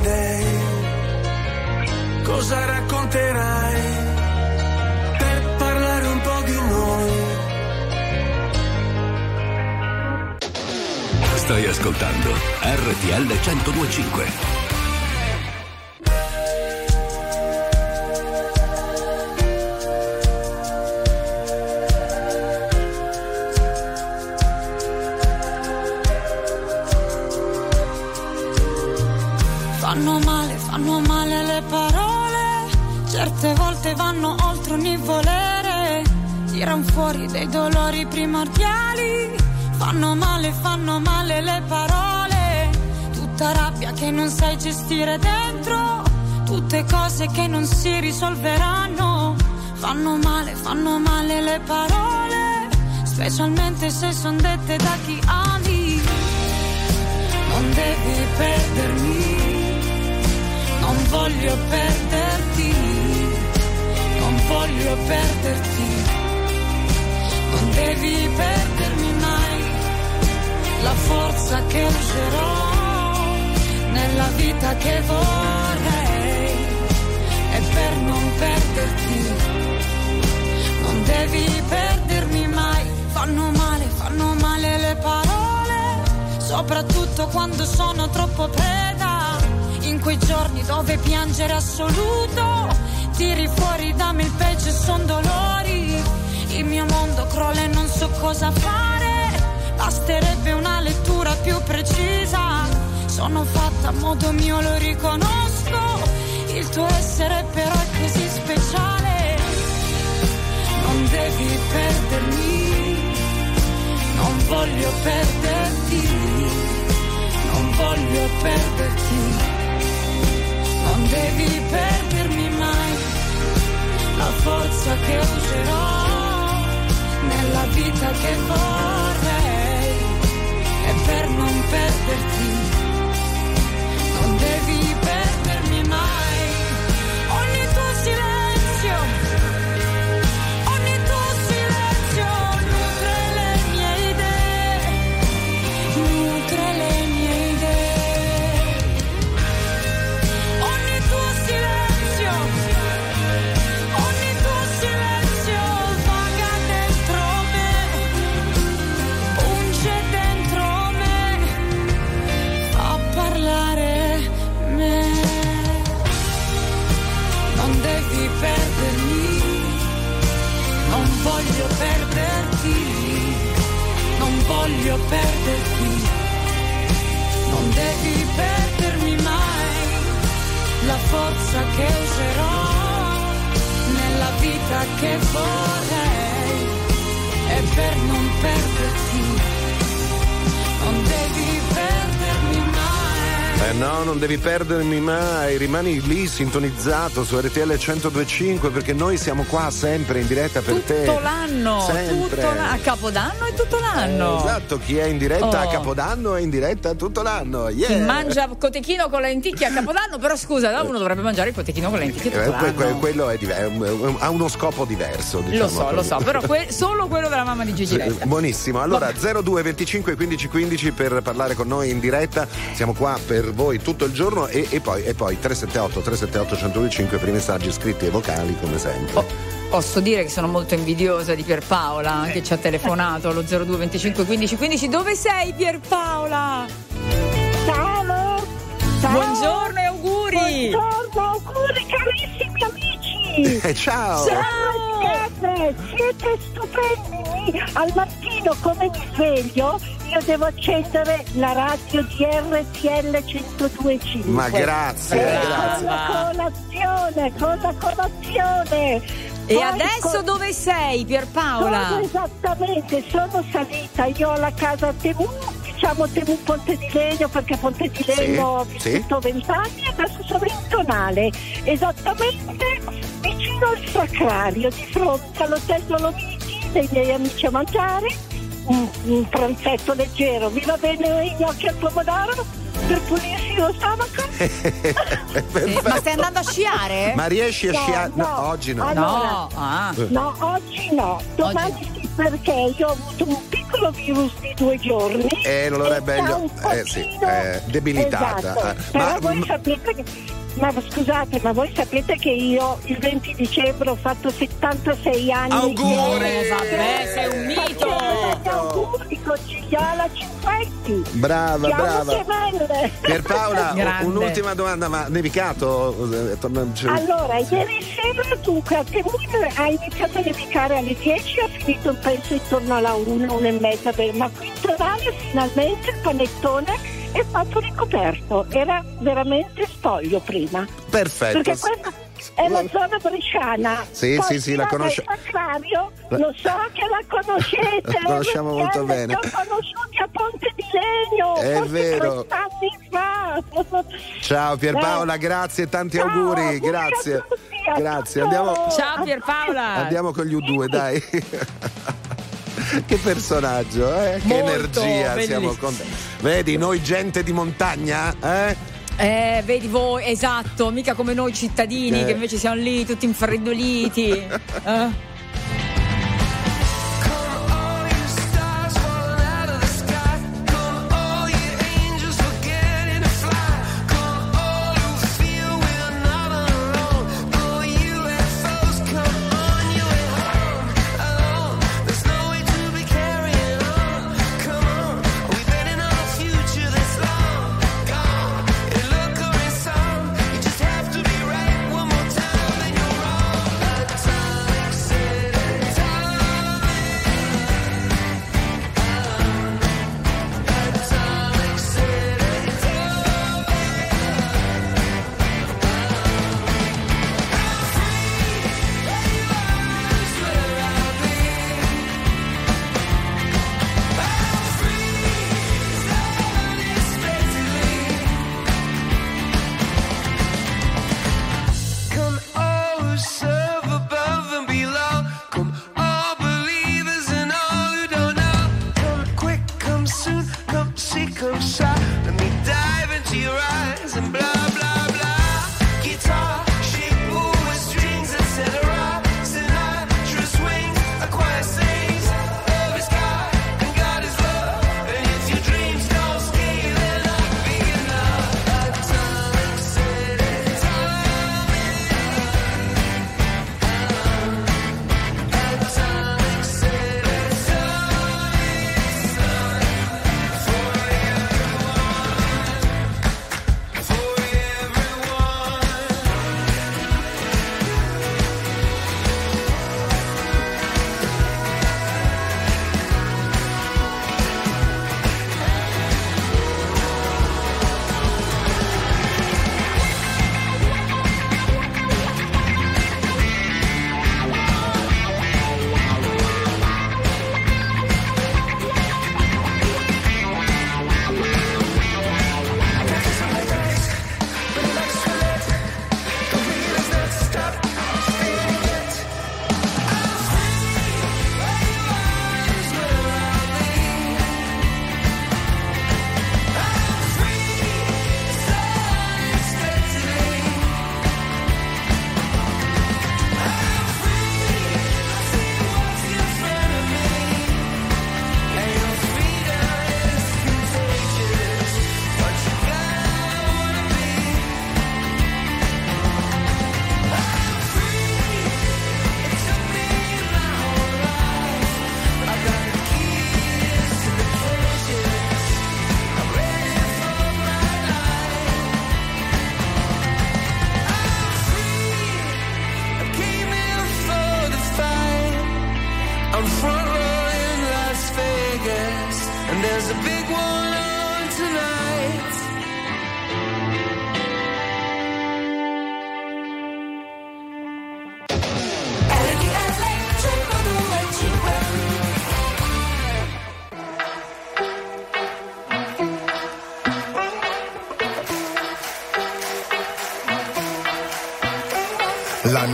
dei, cosa racconterai? per parlare un po' di noi. Stai ascoltando RTL 1025. Che non sai gestire dentro, tutte cose che non si risolveranno, fanno male, fanno male le parole, specialmente se son dette da chi ami, non devi perdermi non voglio perderti, non voglio perderti, non devi perdermi mai la forza che userò nella vita che vorrei e per non perderti, non devi perdermi mai, fanno male, fanno male le parole, soprattutto quando sono troppo preda in quei giorni dove piangere assoluto, tiri fuori da me il peggio e son dolori. Il mio mondo crolla e non so cosa fare. basterebbe una lettura più precisa. Sono fatta a modo mio, lo riconosco. Il tuo essere però è così speciale. Non devi perdermi, non voglio perderti, non voglio perderti. Non devi perdermi mai la forza che userò nella vita che vorrei forza che userò nella vita che vorrei e per non perderti Eh no, non devi perdermi mai, rimani lì sintonizzato su RTL 1025 perché noi siamo qua sempre in diretta per te. Tutto l'anno, Sempre. tutto l'anno, a Capodanno e tutto l'anno. Esatto, chi è in diretta a Oh. Capodanno è in diretta tutto l'anno. Yeah. Chi mangia cotechino con le lenticchie a Capodanno, però scusa, no, uno dovrebbe mangiare il cotechino con le lenticchie Eh, tutto que- l'anno. quello è diver- ha uno scopo diverso. Diciamo, Lo so, lo so, però que- solo quello della mamma di Gigi Letta. Buonissimo, allora 02 25 15 15 per parlare con noi in diretta, siamo qua per voi tutto il giorno e, e poi, e poi 378 378 1025 per i messaggi scritti e vocali come sempre. Posso dire che sono molto invidiosa di Pierpaola Eh. che ci ha telefonato allo 02 25 15 15. Dove sei Pierpaola? Ciao! Ciao. Buongiorno e auguri! Buongiorno, auguri carissimi amici! Eh, ciao. Siete, siete stupendi! Al mattino come mi sveglio io devo accendere la radio di RTL 1025. Ma grazie, Eh, grazie. Con la colazione, con la colazione! E Poi adesso con- dove sei Pierpaola? Sono esattamente, sono salita, io ho la casa a Temu, diciamo Temu Ponte di Legno perché a Ponte di Legno ho Sì, sì. vissuto vent'anni e adesso sono in Tonale, esattamente vicino al Sacrario, di fronte all'hotel Dolomiti, dei miei amici a mangiare, un, un pranzetto leggero, vi va bene i gnocchi al pomodoro per pulirsi lo stomaco? Ma stai andando a sciare? Ma riesci a No, sciare? No, no. oggi no. Allora, No, ah. No, oggi no, domani sì perché io ho avuto un piccolo virus di due giorni. Eh, allora è e meglio- un eh, sì, eh, debilitata. Esatto. Eh, Però ma- voi ma- sapete che. Ma scusate, ma voi sapete che io il 20 dicembre ho fatto 76 anni. Auguri! Eh, vabbè, sei un mito! Auguri con Gigliola Cinquetti. Brava, Siamo brava. gemelle. Pierpaola, Grande. un'ultima domanda, ma nevicato? Allora, ieri sera dunque a Temuco ha iniziato a nevicare alle 10 ha finito penso intorno alla 1, 1 e mezza, beh, ma qui in finalmente il panettone è stato ricoperto, era veramente spoglio prima. Perfetto. Perché questa è la zona bresciana. Sì, Poi sì, sì, la La- lo so che la conoscete. La conosciamo molto bene. Li ho conosciuti a Ponte di Legno, È vero. 30 anni fa. Ciao Pierpaola, grazie e tanti Ciao, auguri, auguri a grazie. tutti, a Grazie, andiamo, Ciao Pierpaola! andiamo con gli U2, dai. che personaggio, eh? Che energia bellissimo. siamo con Vedi, noi gente di montagna, eh? Eh, vedi voi, esatto, mica come noi cittadini Eh. che invece siamo lì tutti infreddoliti. Eh?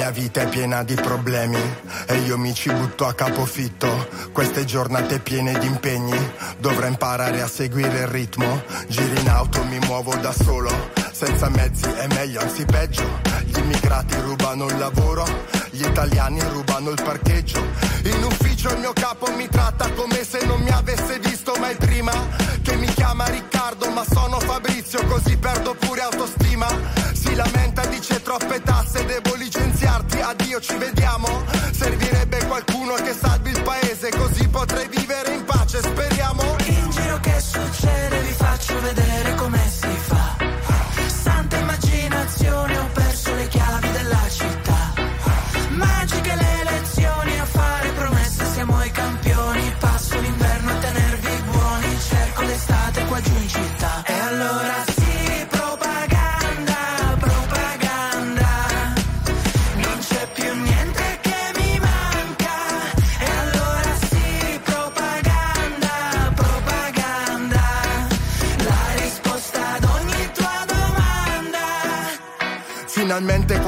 La vita è piena di problemi e io mi ci butto a capofitto. Queste giornate piene di impegni, dovrò imparare a seguire il ritmo. Giri in auto, mi muovo da solo, senza mezzi è meglio, anzi peggio. Gli immigrati rubano il lavoro, gli italiani rubano il parcheggio. In ufficio il mio capo mi tratta come se non mi avesse visto mai prima. Che mi chiama Riccardo, ma sono Fabrizio, così perdo pure autostima. Addio, ci vediamo.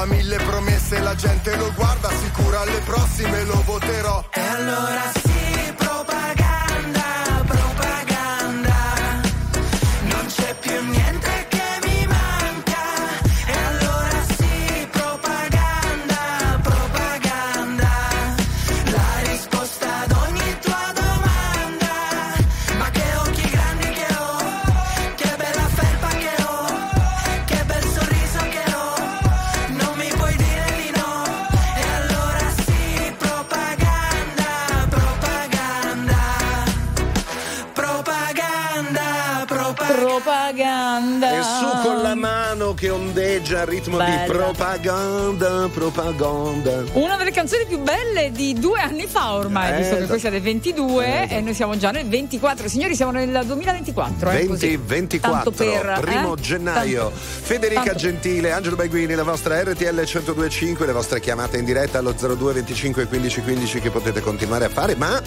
Fa mille promesse, la gente lo guarda, sicura alle prossime lo di due anni fa ormai, Eh, visto che questa è del 22 Eh, e noi siamo già nel 24. Signori, siamo nel 2024. eh, così. 2024, Tanto per, primo eh? gennaio. Tanto- Federica tanto- Gentile, Angelo Baguini, la vostra RTL 1025, le vostre chiamate in diretta allo 02 25 15 15 che potete continuare a fare, ma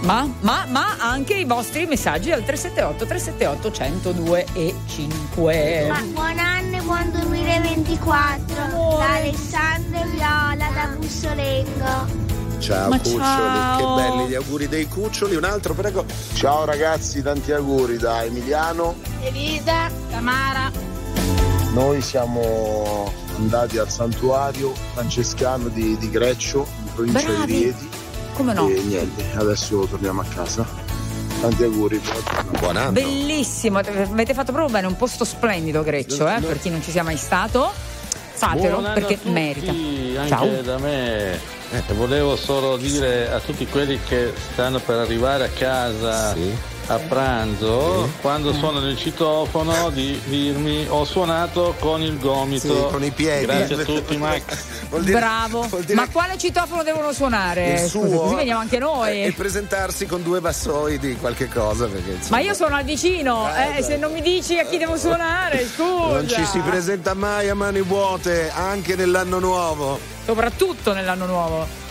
Ma, ma, ma anche i vostri messaggi al 378 378 102 e 5. Ma buon anno e buon 2024 da Alessandro Viola da Bussolengo. Ciao Ma cuccioli, ciao. che belli gli auguri dei cuccioli. Un altro, prego. Ciao ragazzi, tanti auguri da Emiliano. Elisa, Tamara. Noi siamo andati al santuario francescano di, di Greccio, in provincia Bravi. di Rieti. Come no? E niente, adesso torniamo a casa. Tanti auguri, buon anno. Bellissimo, avete fatto proprio bene, un posto splendido Greccio, eh, per chi non ci sia mai stato. Fatelo Buon anno perché a tutti, merita. Anche Ciao. da me. E volevo solo dire a tutti quelli che stanno per arrivare a casa a pranzo, quando suonano il citofono, di dirmi ho suonato con il gomito. Sì, con i piedi. Grazie a tutti, Max. Bravo. Ma quale citofono devono suonare? Il suo così veniamo anche noi. e presentarsi con due bassoi di qualche cosa perché insomma, Ma io sono al vicino, eh, se non mi dici a chi devo suonare, scusa. non ci si presenta mai a mani vuote anche nell'anno nuovo Soprattutto nell'anno nuovo.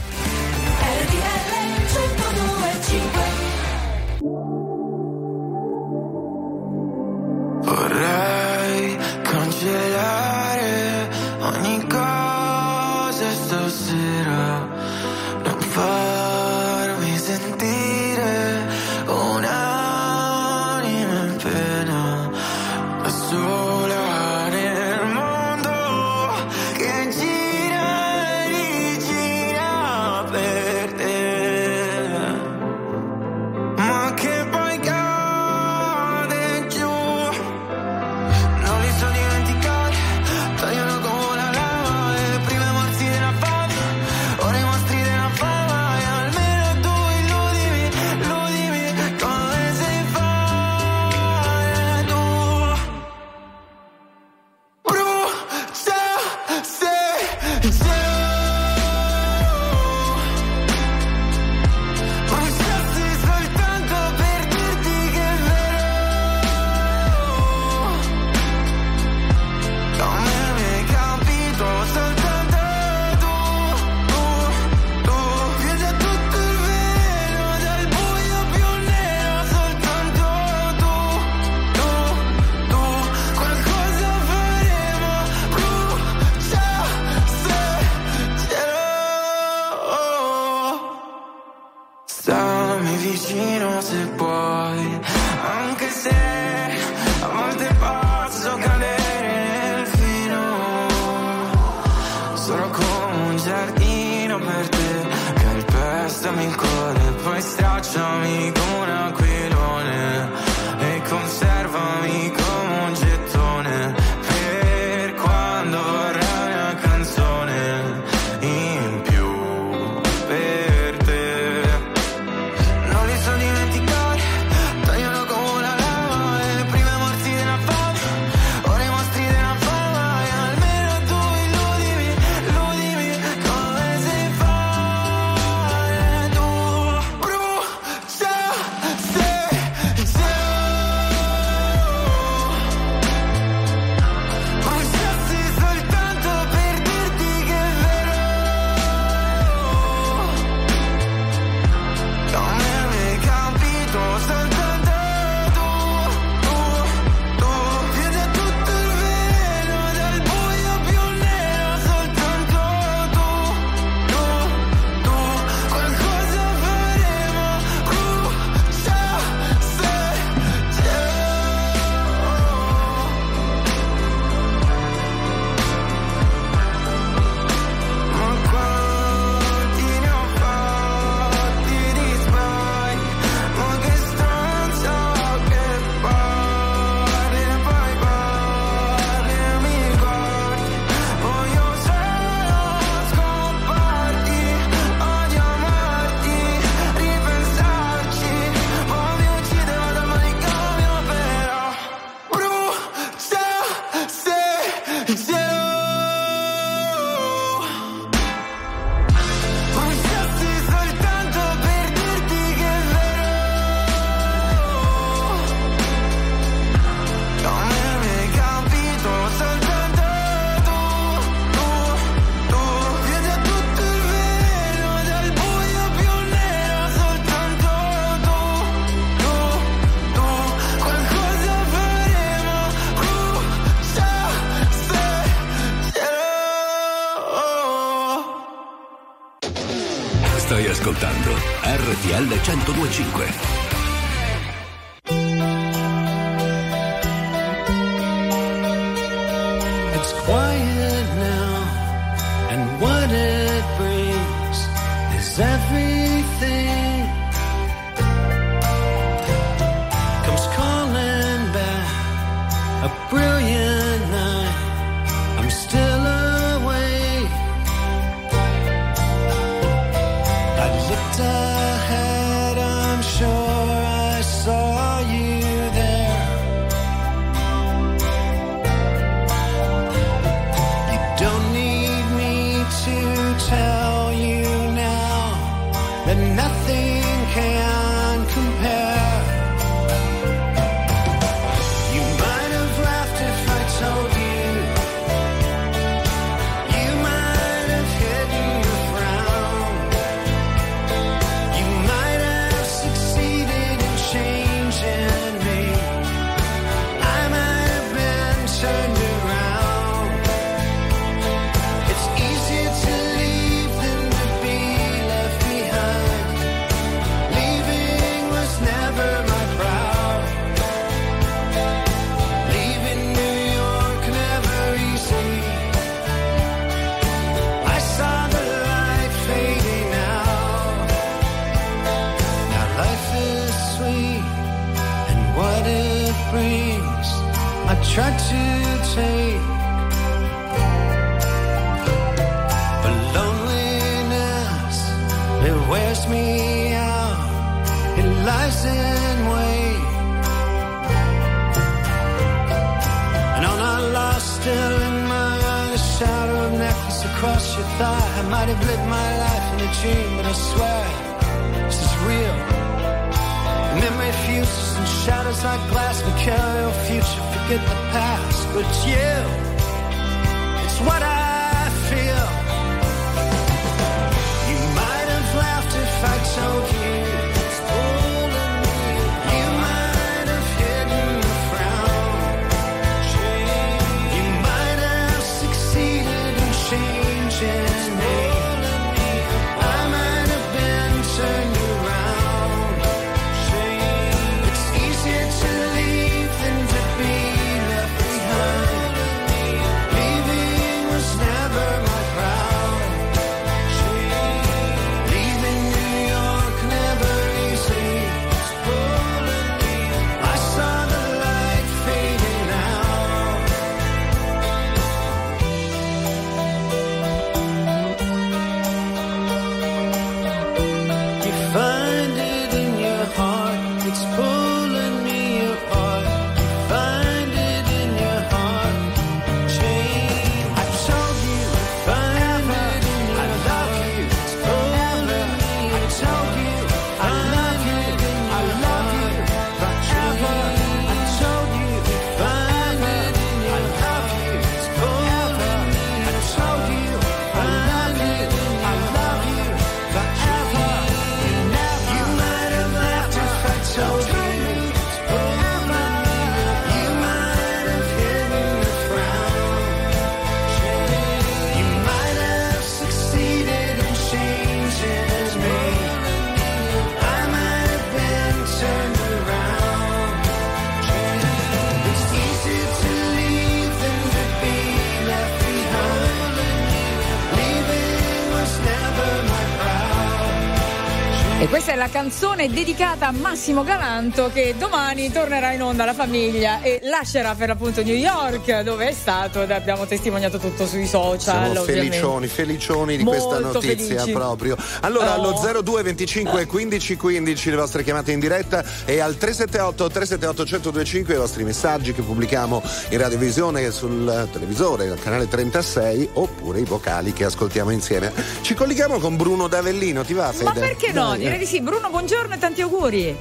Canzone dedicata a Massimo Galanto che domani tornerà in onda alla famiglia e lascerà per l'appunto New York dove è stato ed abbiamo testimoniato tutto sui social. Siamo felicioni, felicioni di Molto questa notizia felici. proprio. Allora, Oh. allo 02 25 15 15 le vostre chiamate in diretta e al 378 378 1025 i vostri messaggi che pubblichiamo in radiovisione sul televisore, al canale 36 oppure i vocali che ascoltiamo insieme. Ci colleghiamo con Bruno D'Avellino, ti va Fede? Ma perché no? Dai, Direi di sì. Bruno, buongiorno e tanti auguri.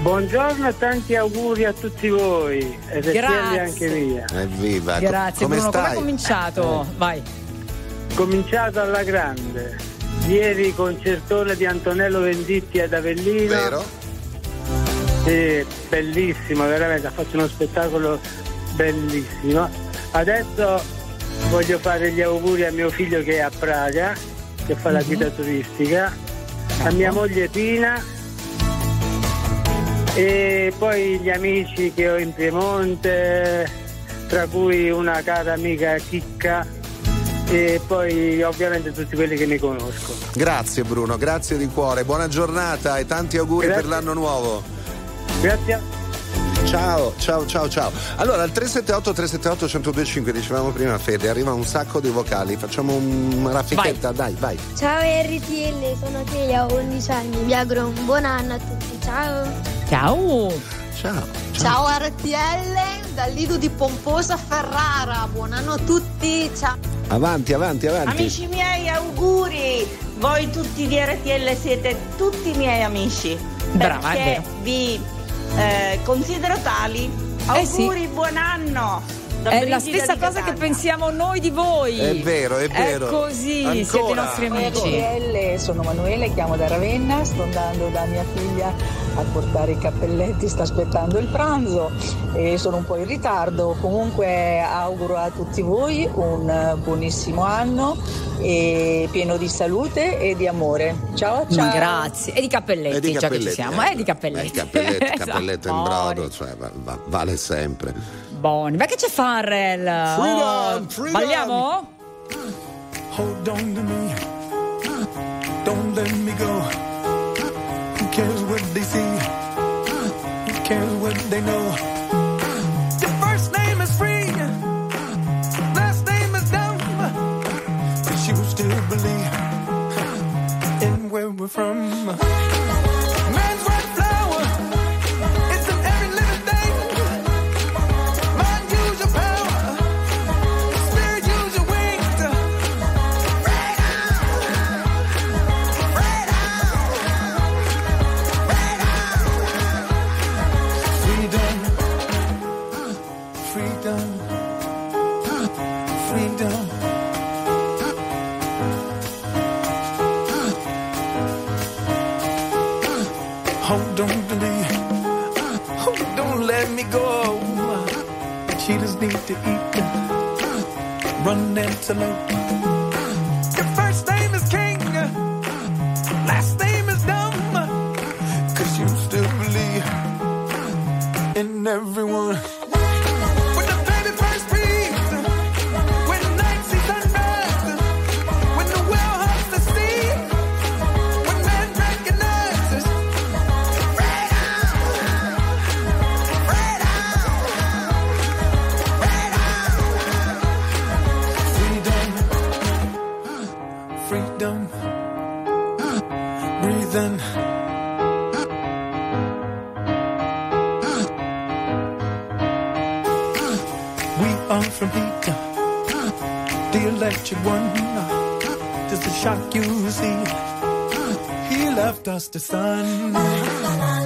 Buongiorno e tanti auguri a tutti voi, e Grazie. anche mia. Evviva. Grazie Come Bruno, come è cominciato? Vai. Cominciato alla grande. Ieri concertone di Antonello Venditti ad Avellino. Vero? Sì, bellissimo, veramente, ha fatto uno spettacolo bellissimo. Adesso voglio fare gli auguri a mio figlio che è a Praga, che fa la guida turistica, a mia moglie Pina e poi gli amici che ho in Piemonte, tra cui una cara amica Chicca e poi ovviamente tutti quelli che mi conoscono. Grazie Bruno, grazie di cuore, buona giornata e tanti auguri Grazie. per l'anno nuovo. Grazie. Ciao, ciao, ciao, ciao. Allora, al 378 378 1025 dicevamo prima Fede, arriva un sacco di vocali, facciamo un- una raffichetta, dai, vai. Ciao RTL, sono Telia, ho 11 anni, vi auguro un buon anno a tutti, ciao! Ciao! Ciao! Ciao RTL, dal Lido di Pomposa Ferrara, buon anno a tutti, ciao. Avanti, avanti, avanti. Amici miei, auguri! Voi tutti di RTL siete tutti miei amici. Brava, perché vi eh, considero tali. Eh sì. Auguri, buon anno! Da È la stessa di cosa che pensiamo noi di voi. È vero, è vero. È così, Ancora. siete i nostri amici. RTL, sono Manuele, chiamo da Ravenna, sto andando da mia figlia a portare i cappelletti, sta aspettando il pranzo e sono un po' in ritardo. Comunque auguro a tutti voi un eh, buonissimo anno e pieno di salute e di amore. Ciao ciao. Ma grazie. E di cappelletti, E di già che cappelletti, ci siamo. eh. Eh, di cappelletti. Eh, cappelletto, Esatto. cappelletto in brodo, cioè va- va- vale sempre. Boni. Ma che c'è Farrell? Freedom, oh, freedom. Hold on to me. Don't let me go. Who cares what they see? Who cares what they know? from need to eat. Run antelope. Uh, your first name is King. Last name is Dumb. Cause you still believe in everyone. from heat. The electric one, uh, does the shock you see. He left us the sun.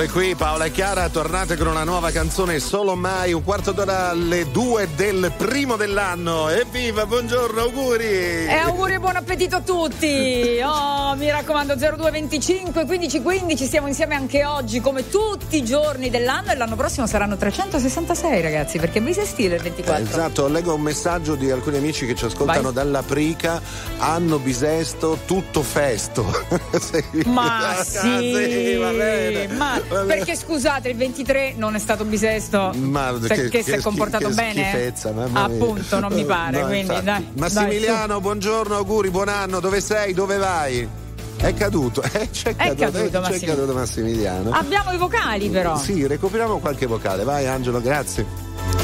Eccole qui, Paola e Chiara, tornate con una nuova canzone Solo Mai, un quarto d'ora alle due del primo dell'anno. Evviva, buongiorno, auguri! E auguri e buon appetito a tutti! Oh, mi raccomando, 0225 15 15, stiamo insieme anche oggi, come tutti i giorni dell'anno, e l'anno prossimo saranno 366, ragazzi, perché è bisestile il 24. Esatto, leggo un messaggio di alcuni amici che ci ascoltano Vai. dalla Prica, anno bisesto, tutto festo. Sì. Ma Ah, sì, va bene, ma. Perché scusate, il 23 non è stato bisesto? Ma perché si è comportato che bene? schifezza, mamma mia. Appunto, non mi pare, No, quindi dai. Massimiliano, buongiorno, auguri, buon anno, dove sei? Dove vai? È caduto, eh, c'è È caduto, caduto, c'è Massimiliano. caduto Massimiliano. dai. Abbiamo i vocali però. Sì, recuperiamo qualche vocale, vai Angelo, grazie.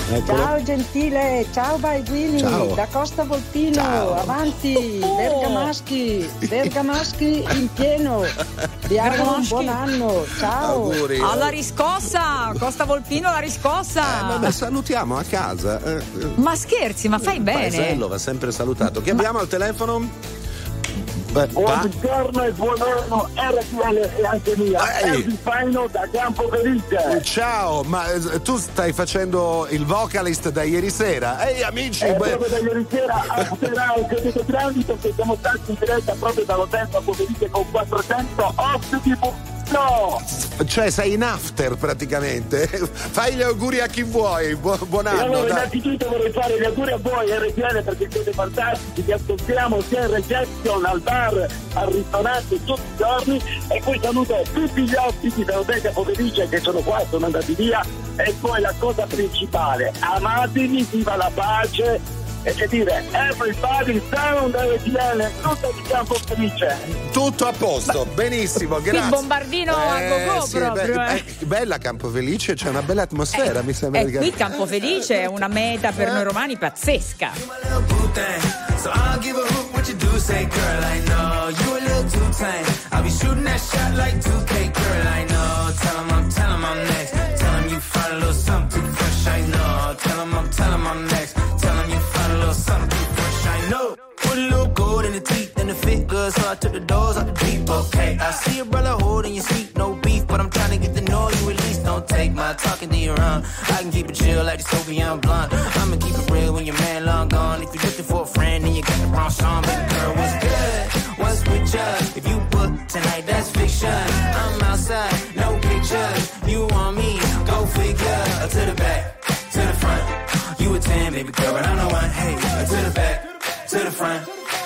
Eccolo. Ciao gentile, ciao Baiguini, da Costa Volpino, Ciao. avanti, Bergamaschi, Bergamaschi in pieno, vi auguro un buon anno, ciao. Auguri. Alla riscossa, Costa Volpino alla riscossa. Eh, vabbè, salutiamo a casa. eh, ma scherzi, ma fai bene. paesello va sempre salutato. Chi abbiamo al telefono? Beh, Buongiorno e buon anno RTL e anche mia. Ehi. Faino da Campo Felice. Ciao, ma eh, tu stai facendo il vocalist da ieri sera? Ehi amici, E beh, proprio da ieri sera ascolterà un credito grandi perché siamo stati in diretta proprio dall'hotel Campo Felice con 400 ospiti. No! cioè sei in after praticamente. Fai gli auguri a chi vuoi. Bu- buon anno. allora dai. innanzitutto vorrei fare gli auguri a voi RTL perché siete fantastici, vi ascoltiamo sia in reception, al bar, al ristorante tutti i giorni e poi saluto tutti gli ospiti dell'hotel Campo Felice che sono qua, sono andati via e poi la cosa principale, amatevi, viva la pace e che dire, everybody sound RTL, tutto di Campo Felice. Tutto a posto, benissimo, grazie. bombardino a go-go sì, proprio. be- eh. eh, bella Campo Felice, c'è una bella atmosfera, mi sembra. E di qui Campo Felice è una meta per noi romani pazzesca. So I'll give a hoot what you do, say, girl, I know you a little too tame. I'll be shooting that shot like 2K, girl, I know. Tell 'em I'm, tell 'em I'm next. Tell 'em you find a little something fresh, I know. Tell 'em I'm, tell 'em I'm next. The teeth and the fit good, so I took the doors out the deep, okay. I see a brother holding your seat, no beef, but I'm trying to get the know you at least. Don't take my talking to your own. I can keep it chill like the Soviet blonde. I'ma keep it real when your man long gone. If you're looking for a friend, then you got the wrong song. Baby girl, what's good? What's with you? If you book tonight, that's fiction. I'm outside, no pictures. You want me? Go figure. To the back, to the front. You a 10, baby girl, but I'm the one. Hey, to the back, to the front.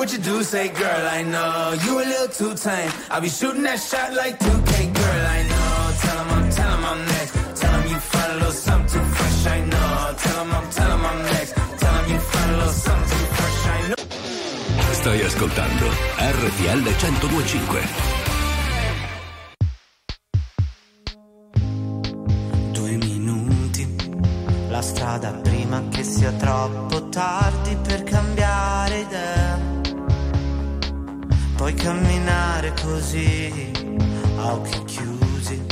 What you do, say, girl, I know. You a little too tame. I'll be shooting that shot like 2K, girl, I know. Tell 'em I'm, tell 'em I'm next. Tell 'em you find a little something too fresh, I know. Tell 'em I'm, tell 'em I'm next. Tell 'em you find a little something too fresh, I know. Stai ascoltando RTL 1025. Due minuti, la strada prima che sia troppo tardi per cambiare idea. Puoi camminare così, a occhi chiusi.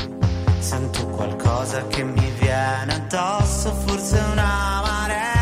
Sento qualcosa che mi viene addosso, forse una marea.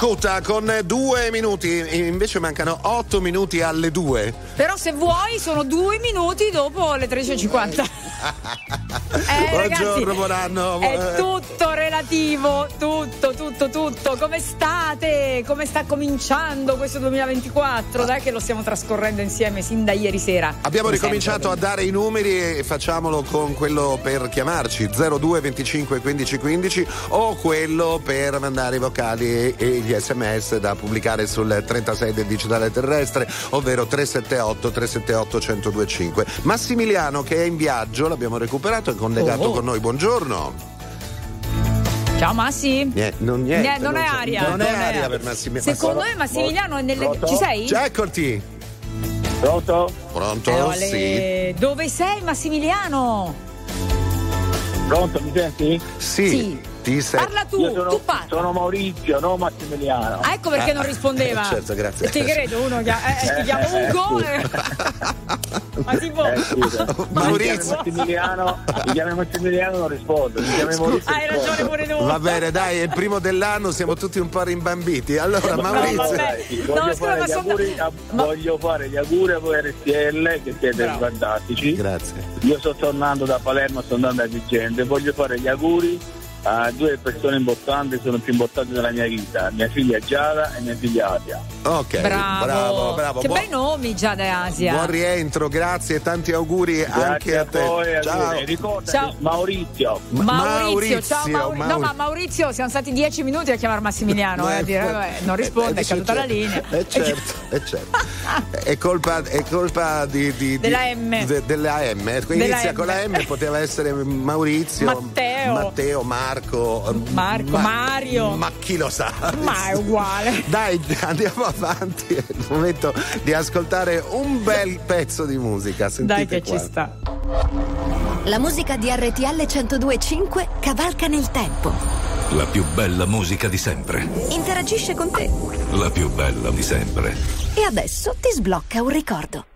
Calcutta con due minuti, invece mancano otto minuti alle due. Però se vuoi sono due minuti dopo le 13.50. Eh, ragazzi, Buongiorno, buon anno. È tutto relativo, tutto, tutto, tutto. Come state? Come sta cominciando questo 2024? Dai che lo stiamo trascorrendo insieme sin da ieri sera. Abbiamo Come ricominciato sempre. a dare i numeri e facciamolo con quello per chiamarci 02 25 15 15 o quello per mandare i vocali e, e gli sms da pubblicare sul 36 del digitale terrestre, ovvero 378 378 1025. Massimiliano che è in viaggio, l'abbiamo recuperato, è collegato Oh. con noi. Buongiorno. Ciao Massi. Niente, non, niente, Niente, non è c'è- aria, Non è non è aria aria. per Massimiliano. Secondo me Massimiliano è nelle. Ci sei? Cioè, Eccoti. Pronto? Pronto? Eh, sì. Dove sei Massimiliano? Pronto, mi senti? Sì. Sì. Ti sei... Parla tu, Io sono, tu parla. sono Maurizio, no Massimiliano. Ah, ecco perché non rispondeva. certo, grazie. Ti credo, uno che eh, ti chiamo Ugo. Ma tipo. Eh, scusa. Maurizio. Massimiliano, mi chiami Massimiliano non rispondo, mi chiami Maurizio. Hai ragione pure tu. Va bene, dai, è il primo dell'anno, siamo tutti un po' rimbambiti. Allora, Maurizio. vabbè. Voglio, No, scusa, fare ma sono- auguri a, voglio fare gli auguri a voi RTL che siete Bravo. fantastici. Grazie. Io sto tornando da Palermo, sto andando a Vigente, voglio fare gli auguri a due persone importanti, sono più importanti della mia vita, mia figlia Giada e mia figlia Asia. Ok, Bravo. bravo, bravo. Che Buon, bei nomi già da Asia. buon rientro, grazie e tanti auguri anche Grazie a a te. voi, a Ciao. Ricordati, Ciao. Maurizio. Ma- Maurizio, ciao Maurizio. No, Mauri- ma Maurizio, siamo stati dieci minuti a chiamare Massimiliano eh, a dire, vabbè, non risponde, è caduta la linea. Eh certo, eh certo. È colpa, è colpa di, di- di- Della M. de- della M. Della Inizia M. con la M, poteva essere Maurizio, Matteo. Matteo, Marco, Marco, Mario. Ma chi lo sa? Ma è uguale. Dai, andiamo avanti. È il momento di ascoltare un bel pezzo di musica. Sentite Dai che qua. ci sta. La musica di RTL 1025 cavalca nel tempo. La più bella musica di sempre. Interagisce con te. La più bella di sempre. E adesso ti sblocca un ricordo.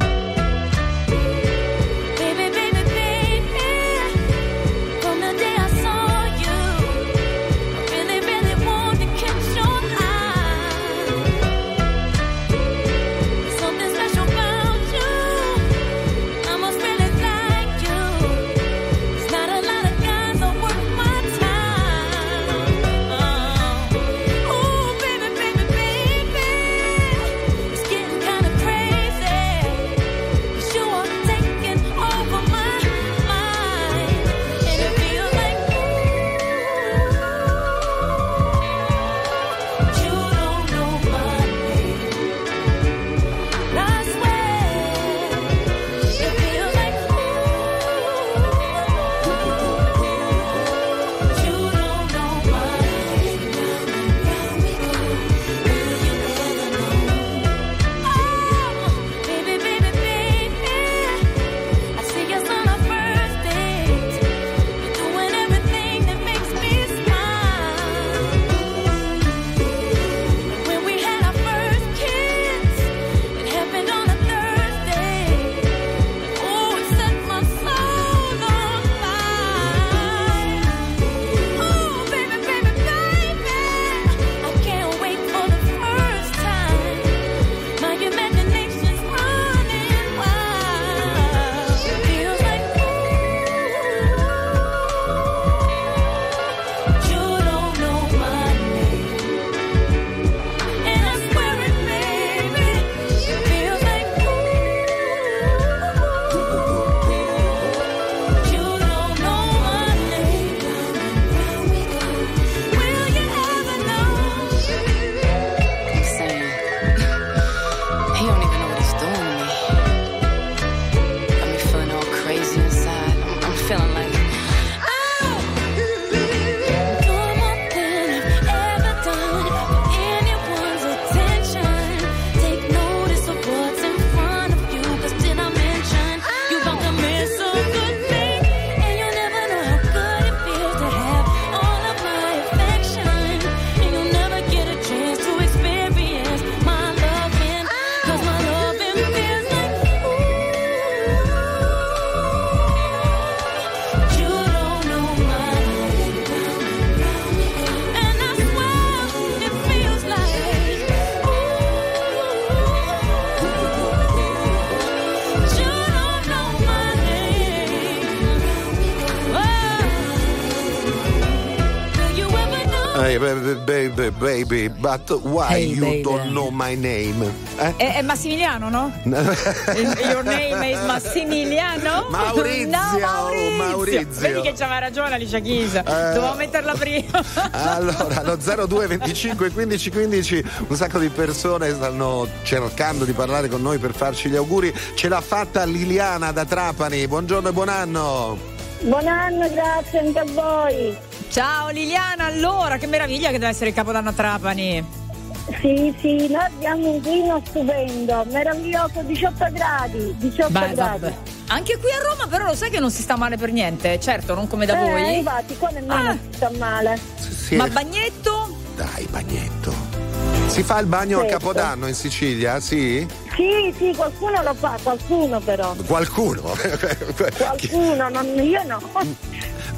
Baby, baby, but why Hey, you baby. don't know my name? Eh? È, è Massimiliano, no? Your name is Massimiliano? Maurizio, No, Maurizio. Maurizio. Vedi che c'aveva ragione Alicia Keys. Dovevo metterla prima. Allora, allo 02 25 15 15 un sacco di persone stanno cercando di parlare con noi per farci gli auguri. Ce l'ha fatta Liliana da Trapani. Buongiorno e buon anno. Buon anno, grazie anche a voi. Ciao Liliana, allora che meraviglia che deve essere il Capodanno a Trapani. Sì, sì, noi abbiamo un vino stupendo, meraviglioso, 18 gradi, 18 Beh, gradi. vabbè. Anche qui a Roma però lo sai che non si sta male per niente, certo, non come da Eh, voi. infatti, qua nemmeno Ah. si sta male. Sì, Ma bagnetto? Dai, bagnetto. Si fa il bagno a Certo. Capodanno in Sicilia? Sì? Sì, sì, qualcuno lo fa, qualcuno però. Qualcuno? Qualcuno, non, io no.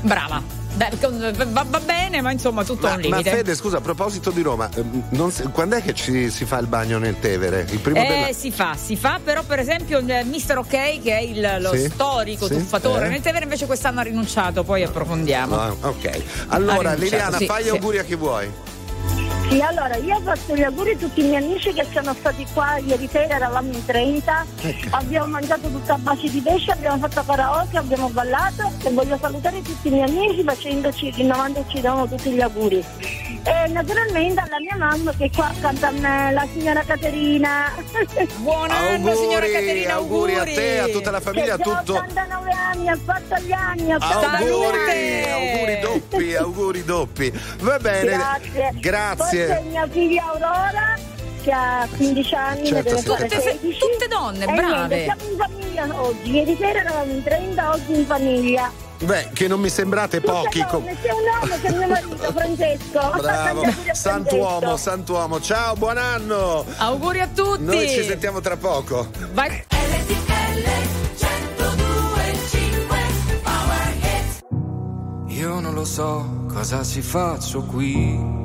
Brava. Va, va bene, ma insomma tutto Ma, un ma limite. Fede, scusa, a proposito di Roma, ehm, non si- quando è che ci, si fa il bagno nel Tevere? Il primo Eh, della... si fa, si fa, però per esempio il Mister Ok, che è il- lo Sì, storico sì, tuffatore eh. nel Tevere, invece quest'anno ha rinunciato, poi approfondiamo. Ah, ok. Allora, Liliana, sì, fai gli auguri a chi vuoi. Sì, allora io faccio gli auguri a tutti i miei amici che sono stati qua ieri sera, eravamo in 30, abbiamo mangiato tutta a base di pesce, abbiamo fatto karaoke, abbiamo ballato e voglio salutare tutti i miei amici facendoci, rinnovandoci loro tutti gli auguri. E naturalmente alla mia mamma che è qua accanto a me, la signora Caterina. Buon anno, signora Caterina, auguri a te, a tutta la famiglia, a che già tutto- 89 anni, ha fatto gli anni, ha fatto Auguri, auguri doppi, auguri doppi. Va bene. Grazie. Grazie. Poi c'è mia figlia Aurora che ha 15 anni, Certo, deve fare Tutte, 16. tutte donne, E brave. niente, siamo in famiglia oggi. Ieri sera eravamo in 30, oggi in famiglia. Beh, che non mi sembrate pochi. Tutte com- donne, c'è un uomo che è mio marito, Francesco. Bravo, santuomo, santuomo. Ciao, buon anno. Auguri a tutti. Noi ci sentiamo tra poco. Vai. Io non lo so cosa ci faccio qui.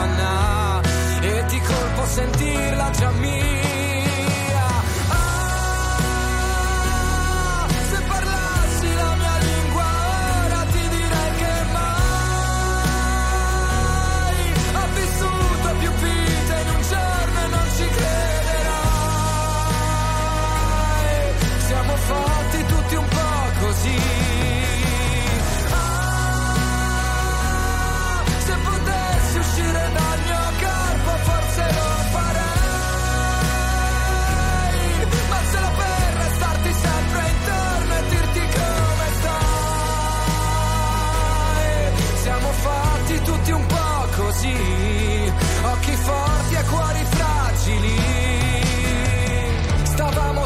sentirla già mia.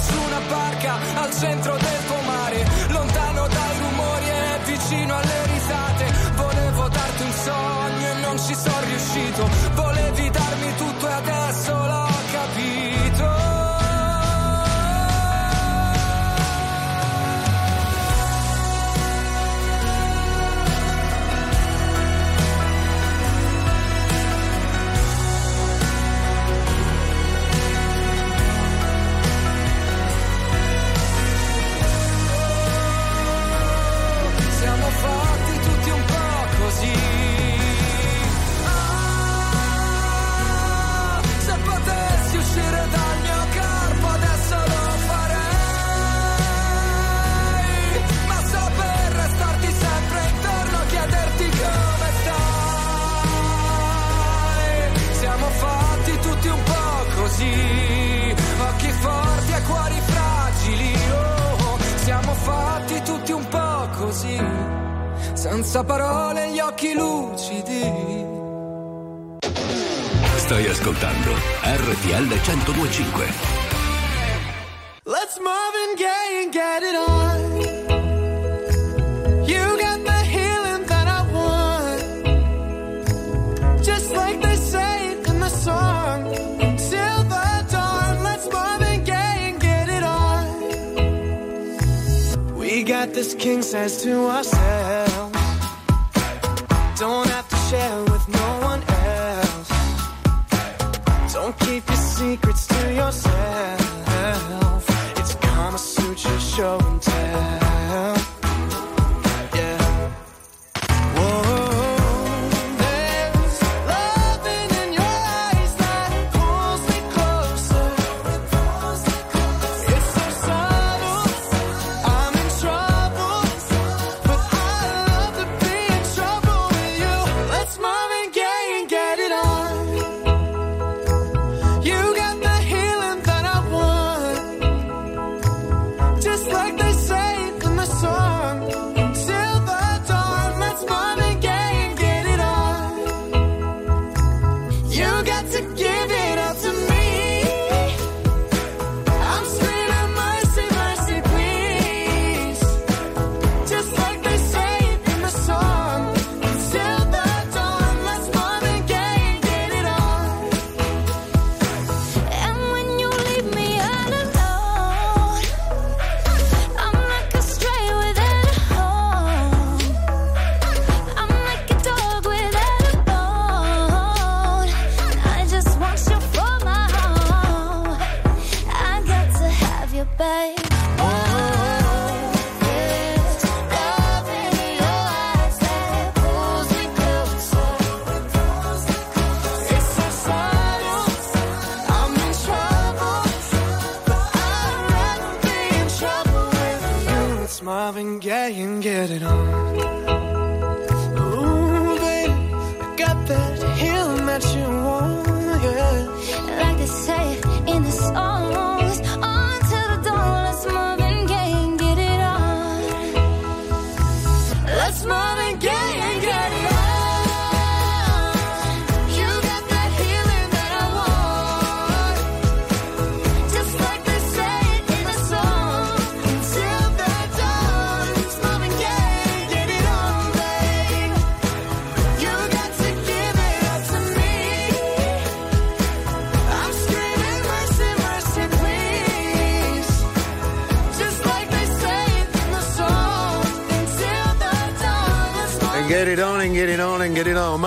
Su una barca al centro del pomare, lontano dai rumori e vicino alle risate. Volevo darti un sogno e non ci sono senza parole gli occhi lucidi. Stai ascoltando RTL 1025. Let's Marvin Gaye and get it on. You got the healing that I want. Just like they say in the song. Till the dawn, let's Marvin Gaye and get it on. We got this king size to ourselves. Share with no one else. Don't keep your secrets to yourself. It's Kama Sutra show and tell.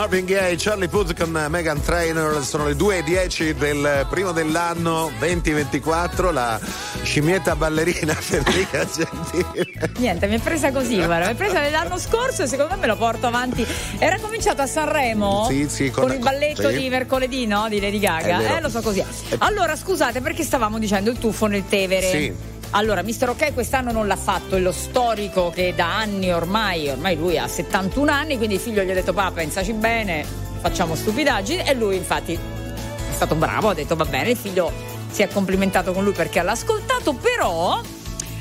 Marvin Gaye, Charlie Puth con Megan Trainer, sono le 2.10 del primo dell'anno 2024, la scimmietta ballerina Federica Gentile. Niente, mi è presa così, guarda, mi è presa l'anno scorso e secondo me lo porto avanti. Era cominciato a Sanremo Sì, sì, con- il balletto sì. di mercoledì, no? Di Lady Gaga. Eh, lo so così. Allora, scusate, perché stavamo dicendo il tuffo nel Tevere? Sì. Allora, Mister Ok quest'anno non l'ha fatto, è lo storico che da anni ormai, ormai lui ha 71 anni, quindi il figlio gli ha detto papà pensaci bene, facciamo stupidaggini. E lui infatti è stato bravo, ha detto va bene, il figlio si è complimentato con lui perché l'ha ascoltato, però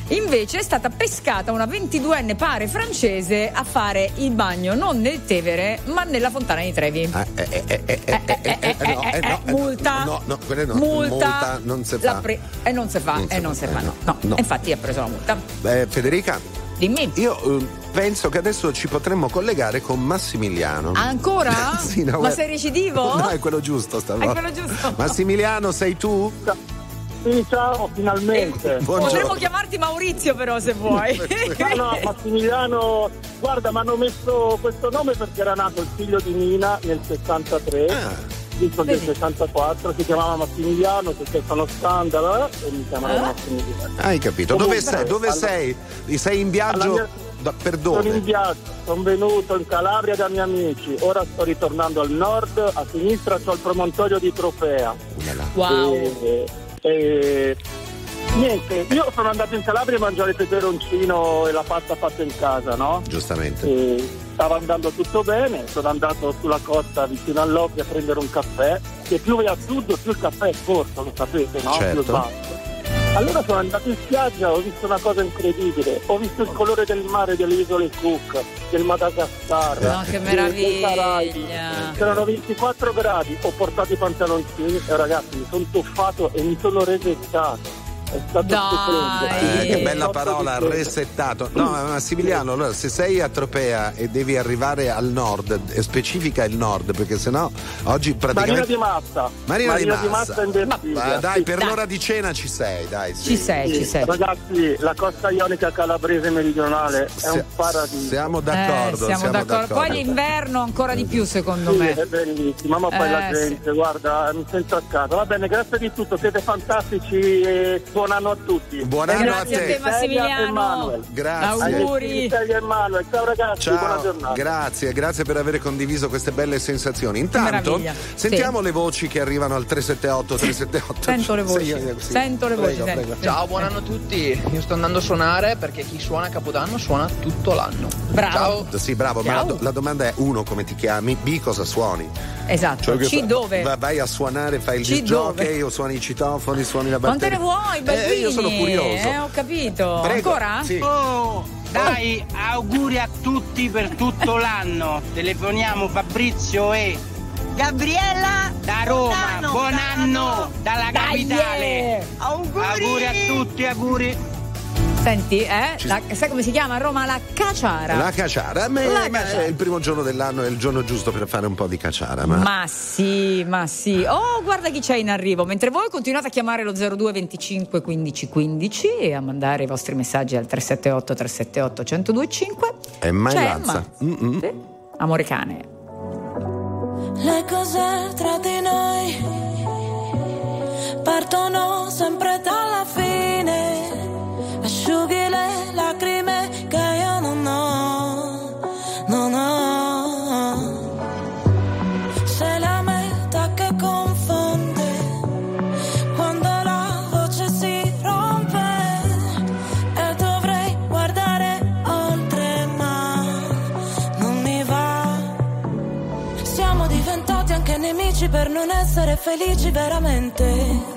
invece è stata pescata una 22enne pare francese a fare il bagno non nel Tevere ma nella fontana di Trevi. Eh, eh, eh, eh, eh, eh, eh, no, eh, no, eh, multa. No, no, quelle no. Multa. non si fa. pre- e non si fa, e non fa, si fa, eh, no. no, no. no. Infatti ha preso la multa. Eh, Federica, Dimmi. io eh, penso che adesso ci potremmo collegare con Massimiliano. Ancora? Sì, no, Ma guarda- sei recidivo? No, è quello giusto stavolta. È quello giusto. Massimiliano, sei tu? Sì, ciao, finalmente. Potremmo chiamarti Maurizio però se vuoi. No, no, Massimiliano, guarda, mi hanno messo questo nome perché era nato il figlio di Nina nel 63. Ah. Visto del 64 si chiamava Massimiliano perché sono standard eh, e mi chiamano Ah. Massimiliano. Hai capito. Dove sei? Dove allora- sei? Sei in viaggio? Da- per Sono in dove? viaggio, sono venuto in Calabria da miei amici, ora sto ritornando al nord, a sinistra c'ho il promontorio di Trofea. Wow. E, e- niente, io sono andato in Calabria a mangiare il peperoncino e la pasta fatta in casa, no? Giustamente. E stava andando tutto bene, sono andato sulla costa vicino all'Obbia a prendere un caffè, che più vai a sud più il caffè è corto, lo sapete, no? Certo. Più è basso. Allora sono andato in spiaggia, ho visto una cosa incredibile, ho visto il colore del mare delle isole Cook, del Madagascar. No, che meraviglia. C'erano 24 gradi, ho portato i pantaloncini e ragazzi mi sono tuffato e mi sono resettato. È stato stupendo. Eh, che bella parola, di resettato. No, Massimiliano, allora se sei a Tropea e devi arrivare al nord, specifica il nord, perché sennò oggi Marina praticamente. di Massa. Marina, di Massa. Massa in. Ma dai, Sì. per l'ora di cena ci sei, dai. sì. Sì, Ragazzi, la costa ionica calabrese meridionale è un paradiso. Siamo Eh, siamo, d'accordo. Poi l'inverno ancora di più, secondo Sì, me. è bellissima, ma poi Eh, la gente, guarda, mi sento a casa. Va bene, grazie di tutto, siete fantastici e buon anno a tutti. Buon anno Grazie a te, Massimiliano. Grazie. Auguri. Ciao ragazzi, buona Ciao, giornata. grazie, grazie per aver condiviso queste belle sensazioni. Intanto, meraviglia. sentiamo Sì. le voci che arrivano al 378 378. Sento le voci. Sì, sì. Sento le voci. Prego, prego. Ciao, buon anno a tutti. Io sto andando a suonare perché chi suona a Capodanno suona tutto l'anno. Ciao. Sì, bravo, ma la, Ciao. do- la domanda è uno come ti chiami, B cosa suoni? Esatto. Cioè, C fa- dove? va- vai a suonare, fai il C disc jockey o suoni i citofoni, suoni la Quante batteria. ne vuoi, bambini? Eh, io sono curioso. Eh, ho capito. Prego, Ancora? sì. Oh, dai, auguri a tutti per tutto l'anno. Telefoniamo Fabrizio e Gabriella da Roma. Buon anno dalla Dai, capitale. eh. Auguri. Auguri a tutti, auguri. Senti, eh? La- sai come si chiama a Roma? La caciara. La caciara, a me- La ma caciara. è il primo giorno dell'anno, è il giorno giusto per fare un po' di caciara. Ma... Ma sì, ma sì. Oh, guarda chi c'è in arrivo. Mentre voi continuate a chiamare lo 02 25 15 15 e a mandare i vostri messaggi al 378 378 1025. È mai C'è lazza. Sì. Amore cane. Le cose tra di noi partono sempre dalla fine. Asciughi le lacrime che io non ho, non ho. Sei la meta che confonde quando la voce si rompe e dovrei guardare oltre ma non mi va. Siamo diventati anche nemici per non essere felici veramente.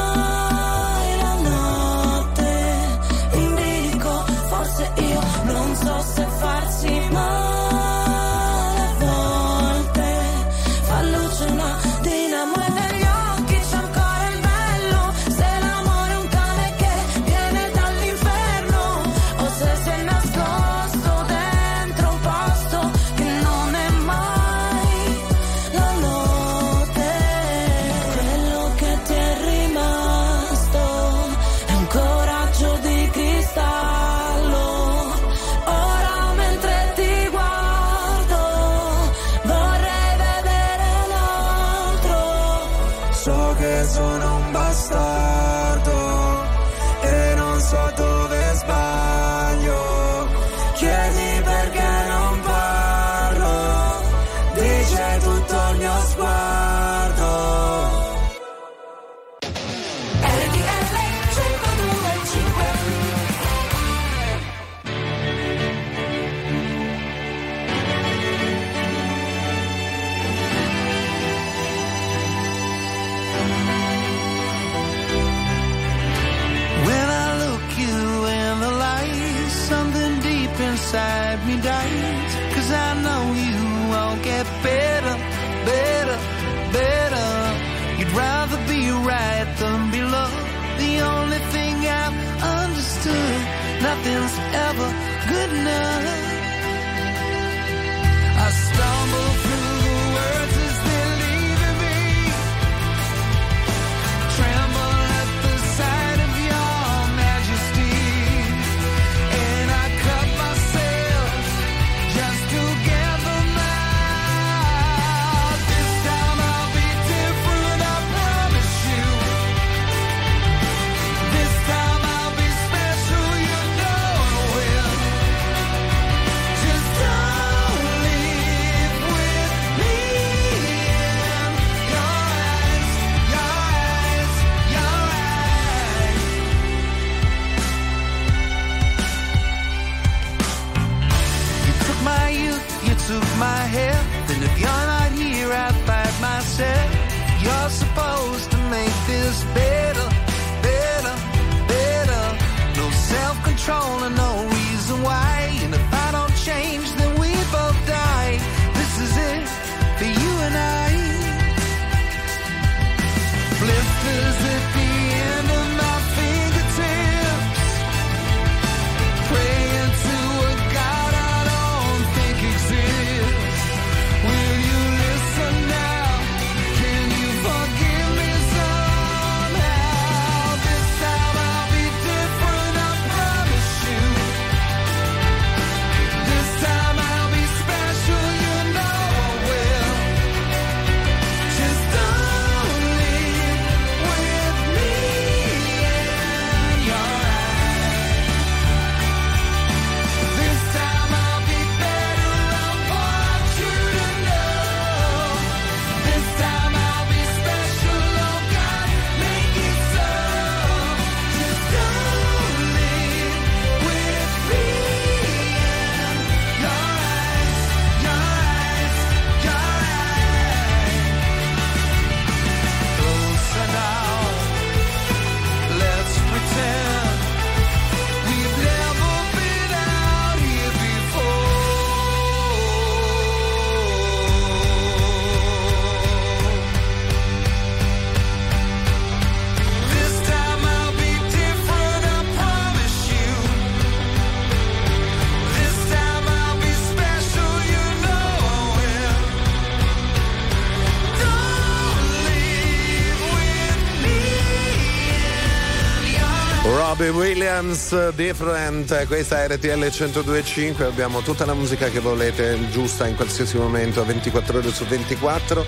Williams, Different, questa è RTL 1025, abbiamo tutta la musica che volete giusta in qualsiasi momento, 24 ore su 24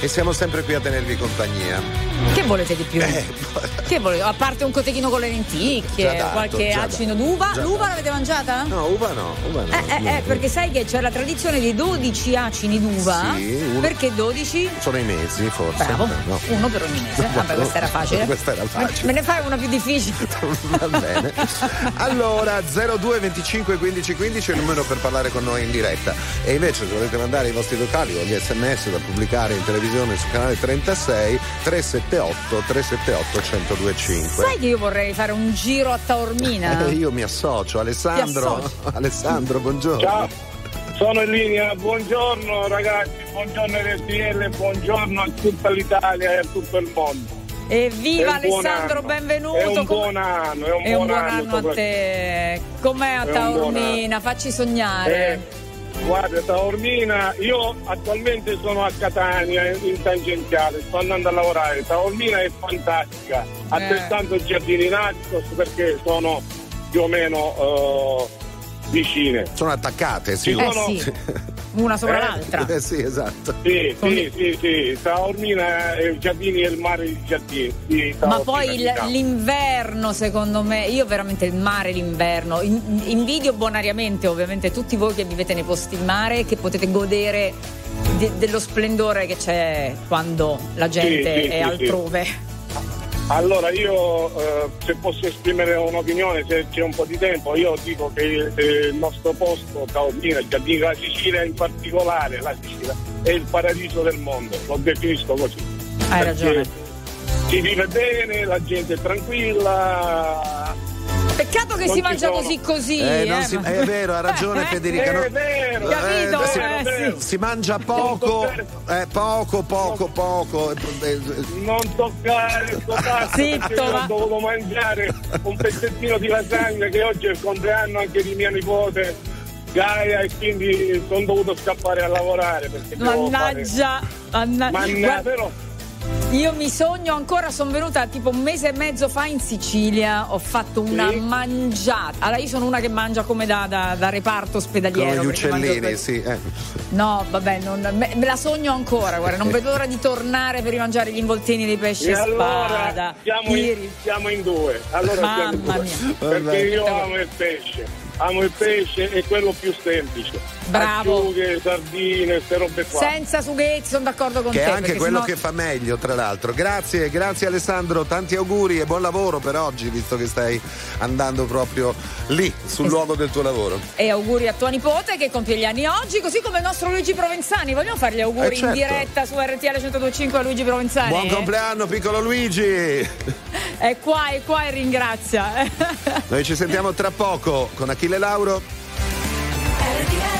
e siamo sempre qui a tenervi compagnia. Che volete di più? Eh, Che volete? A parte un cotechino con le lenticchie, dato, qualche acino dato, d'uva. L'uva dato. l'avete mangiata? No, uva no, uva no. Eh, eh, eh, perché sai che c'è la tradizione dei 12 acini d'uva. Sì, Perché 12? Sono i mesi forse. Bravo, No. uno per ogni mese. Vabbè, questa era facile. Questa era facile. Me ne fai una più difficile. Va bene. Allora 02 25 15 15 è il numero per parlare con noi in diretta. E invece se volete mandare i vostri vocali o gli sms da pubblicare in televisione sul canale 36 378 378 1025. Sai che io vorrei fare un giro a Taormina? Eh, io mi associo, Alessandro. Associ. Alessandro, buongiorno. Ciao, sono in linea, buongiorno ragazzi, buongiorno RTL, buongiorno a tutta l'Italia e a tutto il mondo. Evviva Alessandro, anno. benvenuto. È un buon anno, è un È un buon buon anno anno a te. Com'è a Taormina? Facci sognare. Eh, guarda, Taormina, io attualmente sono a Catania in, tangenziale, sto andando a lavorare. Taormina è fantastica, altrettanto Giardini Naxos perché sono più o meno eh, vicine. Sono attaccate, sì. Ci sono, una sopra l'altra. Eh sì, esatto. Sì, sì, sì, sì, Taormina e Giardini e il mare di Giardini. Sì, Ma poi il- diciamo. l'inverno, secondo me, io veramente il mare, l'inverno, in- invidio bonariamente ovviamente tutti voi che vivete nei posti di mare, che potete godere de- dello splendore che c'è quando la gente Sì, sì, è sì, altrove. Allora io eh, se posso esprimere un'opinione, se c'è un po' di tempo, io dico che eh, il nostro posto, Taormina, Giardini, la Sicilia in particolare, la Sicilia è il paradiso del mondo, lo definisco così. Hai ragione. Si vive bene, la gente è tranquilla. Peccato che Non si mangia sono. così così. Eh, non eh, si- ma- è vero, ha ragione Eh, Federica. eh, no- È vero, Capito? si, Eh, si mangia poco, eh, poco, poco, poco. eh, eh, Non toccare sto Zitto, io va. ho dovuto mangiare un pezzettino di lasagna che oggi è il compleanno anche di mia nipote Gaia e quindi sono dovuto scappare a lavorare perché devo fare- Mannaggia, manna- Manna- Guarda, però Io mi sogno ancora, sono venuta tipo un mese e mezzo fa in Sicilia, ho fatto una Sì. mangiata. Allora io sono una che mangia come da, da- da reparto ospedaliero. come gli mangio uccellini, per- sì. eh. No, vabbè, non- me, me la sogno ancora, guarda, non vedo l'ora di tornare per rimangiare gli involtini dei pesci e a allora spada. siamo in, siamo in due allora siamo in Mamma due. mia. perché Vabbè. io amo il pesce amo il pesce e quello più semplice Bravo. acciughe, sardine, queste robe qua Senza sughetti, sono d'accordo con Che te. è anche quello sennò- che fa meglio, tra l'altro. Grazie, grazie Alessandro, tanti auguri e buon lavoro per oggi, visto che stai andando proprio lì, sul luogo del tuo lavoro. E auguri a tua nipote che compie gli anni oggi, così come il nostro Luigi Provenzani. Vogliamo fare gli auguri Eh, certo. in diretta su RTL 1025 a Luigi Provenzani? Buon compleanno, piccolo Luigi! È qua, è qua e ringrazia. Noi ci sentiamo tra poco con Achille Lauro. Non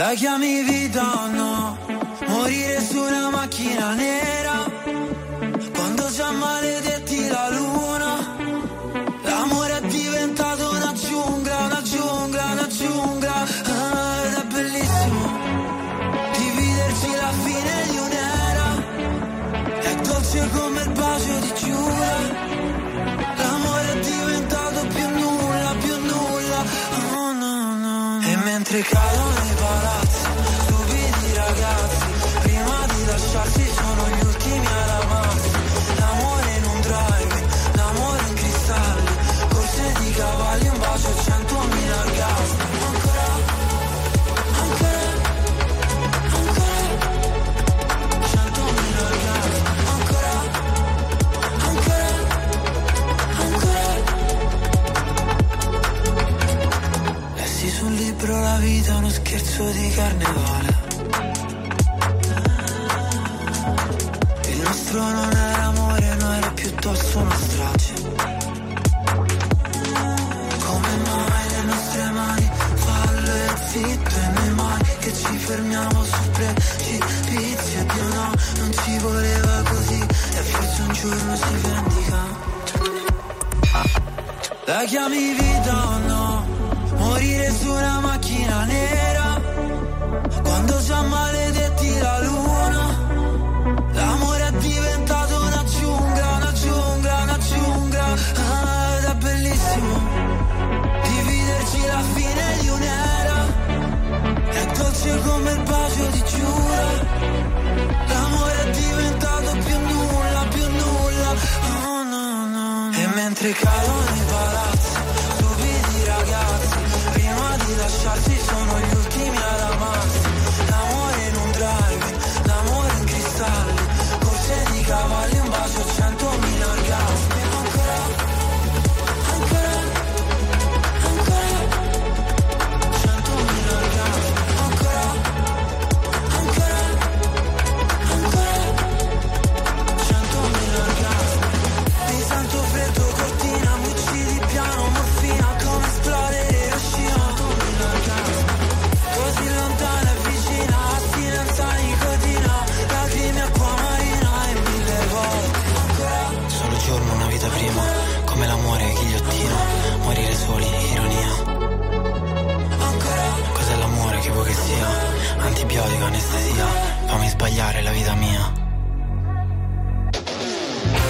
La chiami vita o no? Morire su una macchina nera. Quando già maledetti la luna. L'amore è diventato una giungla, una giungla, una giungla. Ah, è bellissimo Dividerci la fine di un'era. È dolce come il bacio di Giura L'amore è diventato più nulla, più nulla. Oh no, no, no. E mentre cadono vita uno scherzo di carnevale. Il nostro non era amore, no era piuttosto una strage. Come mai le nostre mani fallo e zitto e noi mai che ci fermiamo su precipizio? Dio no, non ci voleva così. E forse un giorno si vendica. La chiami vita o no? Su una macchina nera. Quando già maledetti la luna L'amore è diventato una giungla, una giungla, una giungla. Ah, Ed è bellissimo Dividerci la fine di un'era. È dolce come il bacio di Giura L'amore è diventato più nulla, più nulla. Oh no, no, no. E mentre cadono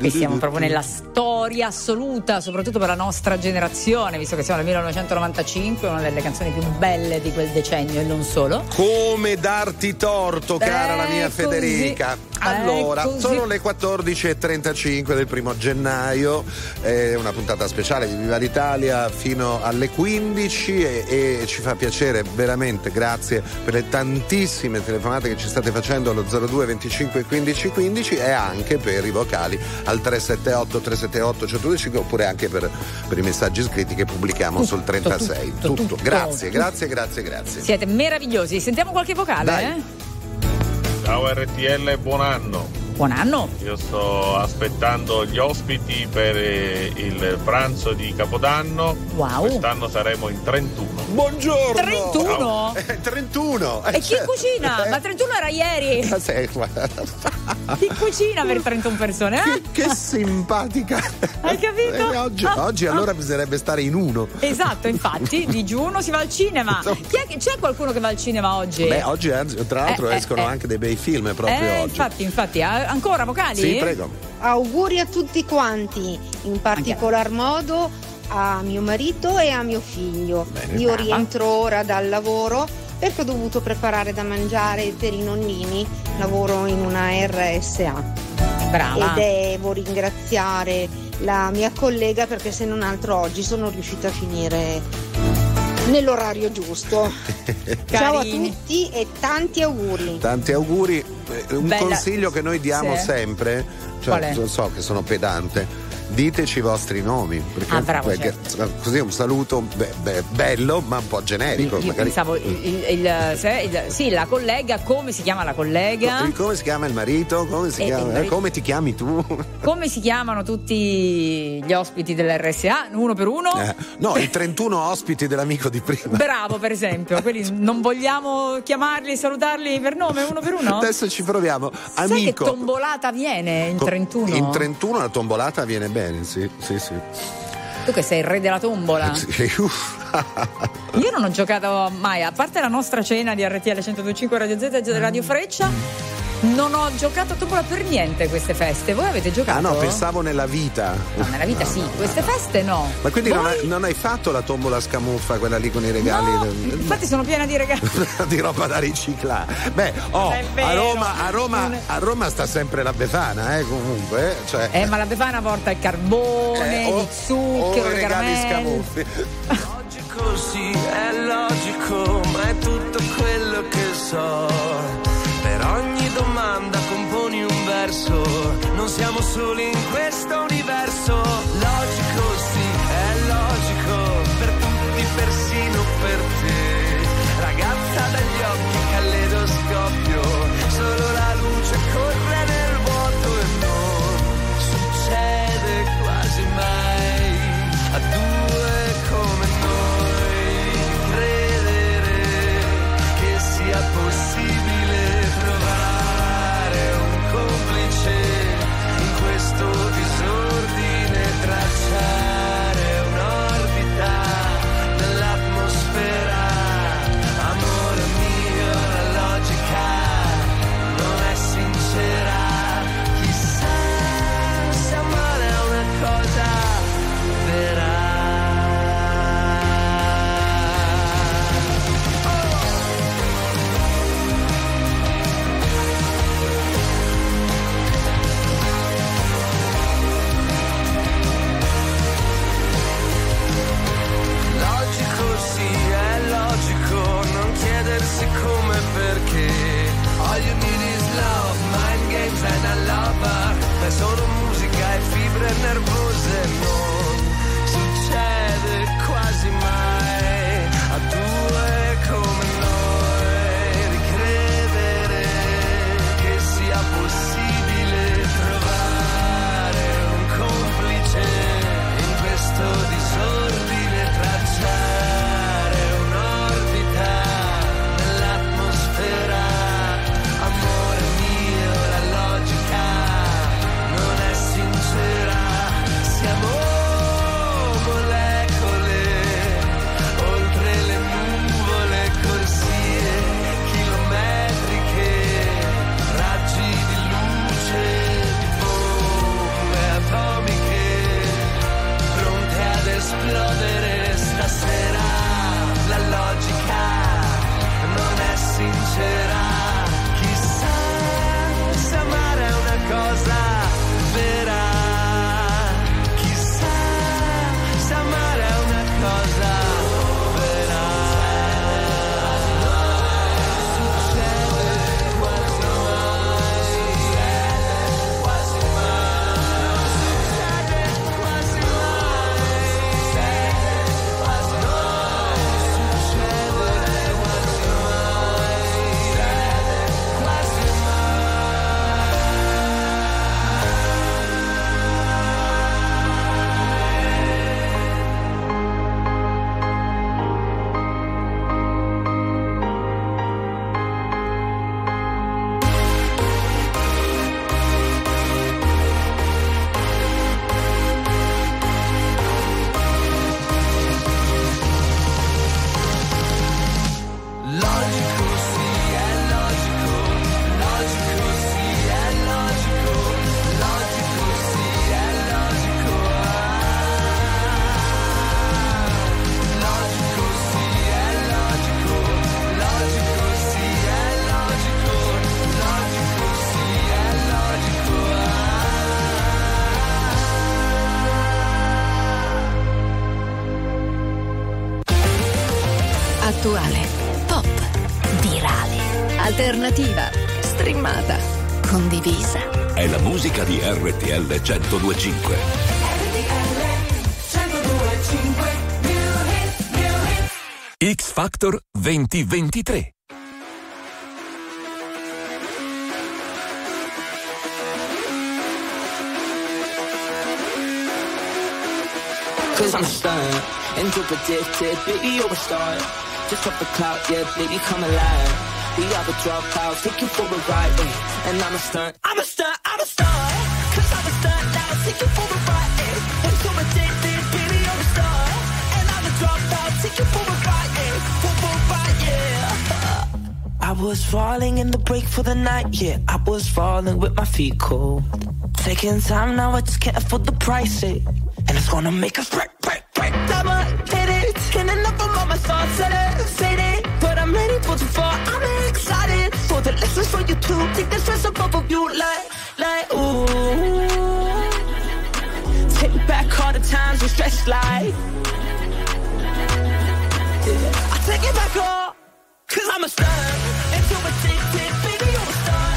Eh, e siamo proprio nella storia assoluta, soprattutto per la nostra generazione, visto che siamo nel 1995, una delle canzoni più belle di quel decennio e non solo. Come darti torto, cara eh, la mia così. Federica? Allora, sono le 14.35 del primo gennaio, è una puntata speciale di Viva l'Italia fino alle 15 e, e ci fa piacere veramente, grazie per le tantissime telefonate che ci state facendo allo 02 25 15 15 e anche per i vocali al 378 378 125 oppure anche per, per i messaggi scritti che pubblichiamo sul 36. tutto, tutto. Grazie, grazie, grazie, grazie. Siete meravigliosi. Sentiamo qualche vocale, Dai. eh? Ciao RTL buon anno. Buon anno. Io sto aspettando gli ospiti per eh, il pranzo di Capodanno. Wow. Quest'anno saremo in 31. Buongiorno! 31? Eh, 31! E chi cucina? Ma 31 era ieri. Ma sei- guarda. Chi cucina per 31 persone? eh? Che simpatica! Hai capito? Eh, oggi, Ah, oggi ah. allora bisognerebbe stare in uno. Esatto, infatti, digiuno si va al cinema. Chi è che- c'è qualcuno che va al cinema oggi? Beh, oggi anzi, tra l'altro Eh, eh, escono eh. anche dei bei film proprio eh, oggi. infatti, infatti. Ancora vocali? Sì, prego. Auguri a tutti quanti, in particolar modo a mio marito e a mio figlio. Bene. Io Brava. rientro ora dal lavoro perché ho dovuto preparare da mangiare per i nonnini, lavoro in una RSA. Brava. E devo ringraziare la mia collega perché se non altro oggi sono riuscita a finire nell'orario giusto. Ciao a tutti e tanti auguri. Tanti auguri. Eh, Un Bella- consiglio che noi diamo Sì. sempre, cioè, so che sono pedante. Diteci i vostri nomi, perché, Ah, bravo, perché, così un saluto be- be- bello ma un po' generico. Io magari. pensavo, il, il- se- il- sì, la collega, come si chiama la collega? Come si chiama il marito? Come, si Eh, chiama- eh, marito. come ti chiami tu? Come si chiamano tutti gli ospiti dell'RSA? Uno per uno? Eh, no, i 31 ospiti dell'amico di prima. Bravo, per esempio. Quelli non vogliamo chiamarli, salutarli per nome uno per uno? Adesso ci proviamo. Sai che Amico. tombolata viene in Co- 31? In 31 la tombolata viene bene, sì, sì, sì. Tu che sei il re della tombola. Sì. Io non ho giocato mai, a parte la nostra cena di RTL 1025 Radio Z e Radio Freccia, non ho giocato a tombola per niente queste feste. Voi avete giocato? Ah no, pensavo nella vita. No, nella vita sì, queste feste no. Ma quindi non Voi? hai, non hai fatto la tombola scamuffa, quella lì con i regali? No, infatti sono piena di regali. di roba da riciclare. Beh, oh, a, Roma, a, Roma, a Roma sta sempre la Befana, eh, comunque. eh, Cioè, Eh, ma la Befana porta il carbone, Eh, o- il zucchero, o le regali scamuffi. Logico sì, è logico, ma è tutto quello che so. Per ogni domanda componi un verso, non siamo soli in questo universo. Logico sì, è logico, per tutti, persino per te. Ragazza dagli occhi, caleidoscopio, solo la luce corre 1025. X Factor 2023. Cause I'm stunned predicted. Baby, you're a star. Just off the cloud, yeah, baby, come alive. We are the dropouts, take you for a ride. And. I'm a stunt, I'm a stunt. Take you for a ride. eh. And so addicted, baby, you're star. And I'm a dropout, take you for a ride. eh. For a ride, yeah. I was falling in the break for the night, yeah. I was falling with my feet cold. Taking time now, I just can't afford the price, eh. And it's gonna make us break, break, break. Double hit it, and enough of all my thoughts that are faded. But I'm ready for the fall, I'm excited for the lessons for you to Take the stress above of you, like, all the times we stressed like. I take it back all, cause I'm a star. And too addicted, baby, you're a star.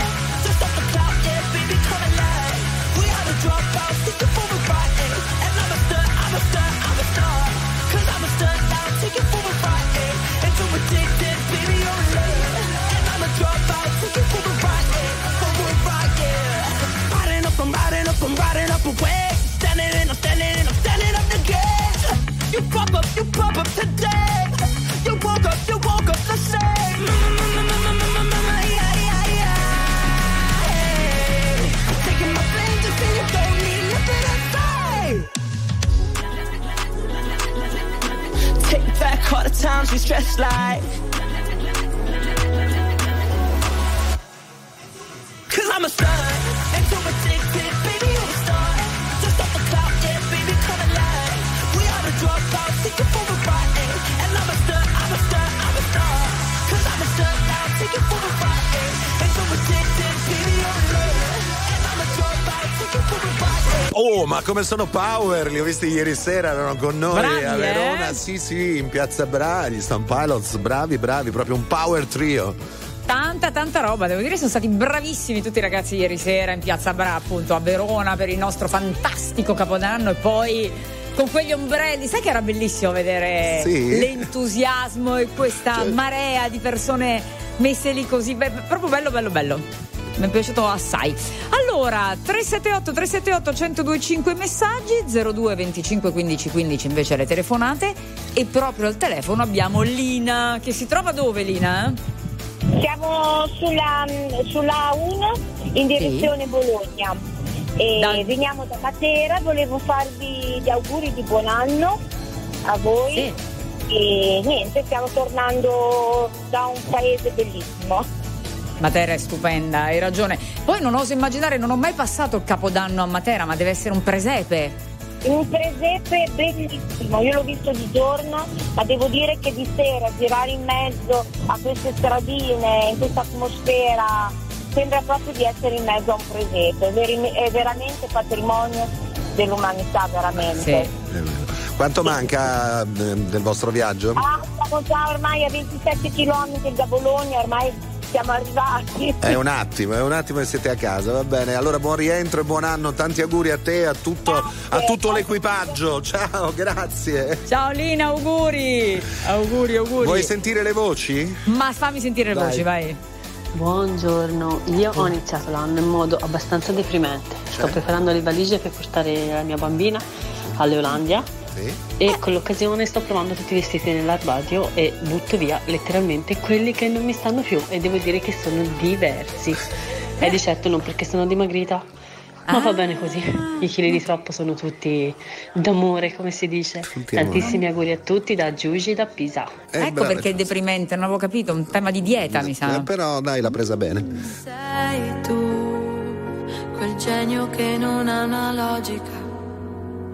Just off the cloud, yeah, baby, come alive. We are the dropouts, it for a ride. eh. And I'm a star, I'm a star, I'm a star. Cause I'm a star now, take it for a ride. eh. And too addicted, baby, all the times we stressed like. Oh, ma come sono power? Li ho visti ieri sera, erano con noi Bravi, a Verona. eh? Sì, sì, in piazza Bravi, Stone Pilots, bravi, bravi, proprio un power trio. Tanta, tanta roba, devo dire, sono stati bravissimi tutti i ragazzi ieri sera in piazza Bra, appunto a Verona per il nostro fantastico capodanno e poi con quegli ombrelli, sai che era bellissimo vedere Sì. l'entusiasmo e questa marea di persone messe lì così, beh, proprio bello, bello, bello. Mi è piaciuto assai. Allora, 378 378 1025 messaggi, 02 25 15 15 invece le telefonate e proprio al telefono abbiamo Lina che si trova dove Lina? Siamo sulla, sulla 1 in direzione Bologna e veniamo da Matera, volevo farvi gli auguri di buon anno a voi e niente, stiamo tornando da un paese bellissimo. Matera è stupenda, hai ragione. Poi non oso immaginare, non ho mai passato il capodanno a Matera, ma deve essere un presepe. Un presepe bellissimo, io l'ho visto di giorno, ma devo dire che di sera girare in mezzo a queste stradine, in questa atmosfera, sembra proprio di essere in mezzo a un presepe, è, veramente patrimonio dell'umanità, veramente. Quanto manca eh, del vostro viaggio? Ah, siamo già ormai a 27 km da Bologna, ormai siamo arrivati. È un attimo, è un attimo e siete a casa, va bene. Allora buon rientro e buon anno, tanti auguri a te, a tutto, a tutto l'equipaggio. Ciao, grazie. Ciao Lina, auguri! Auguri, auguri. Vuoi sentire le voci? Ma fammi sentire le Vai. voci, vai. Buongiorno, io ho iniziato l'anno in modo abbastanza deprimente. Sto Cioè? preparando le valigie per portare la mia bambina all'Olandia e con l'occasione sto provando tutti i vestiti nell'armadio e butto via letteralmente quelli che non mi stanno più e devo dire che sono diversi. E di certo non perché sono dimagrita, ma va bene così. I chili di troppo sono tutti d'amore, come si dice. Tantissimi auguri a tutti da Giugi da Pisa. ecco perché è deprimente, non avevo capito, un tema di dieta mi sa. Eh, però dai, l'ha presa bene. Sei tu, quel genio che non ha una logica.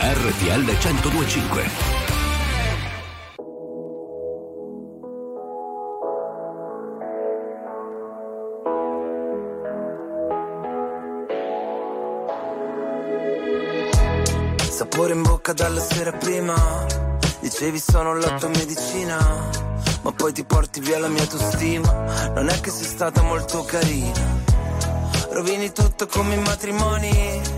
RTL 1025. Sapore in bocca dalla sera prima. Dicevi sono la tua medicina Ma poi ti porti via la mia autostima. Non è che sei stata molto carina. Rovini tutto come i matrimoni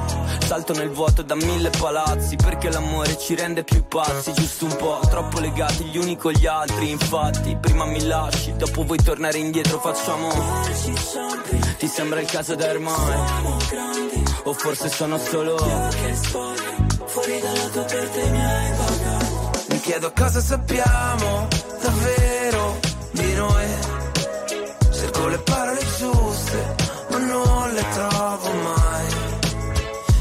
Salto nel vuoto da mille palazzi, perché l'amore ci rende più pazzi, giusto un po', troppo legati gli uni con gli altri. Infatti, prima mi lasci, dopo vuoi tornare indietro, facciamo. Ti sembra il caso da ormai? O forse sono solo. Fuori dalla tua porta mi hai pagato. Mi chiedo cosa sappiamo davvero di noi. Cerco le parole giuste, ma non le trovo mai.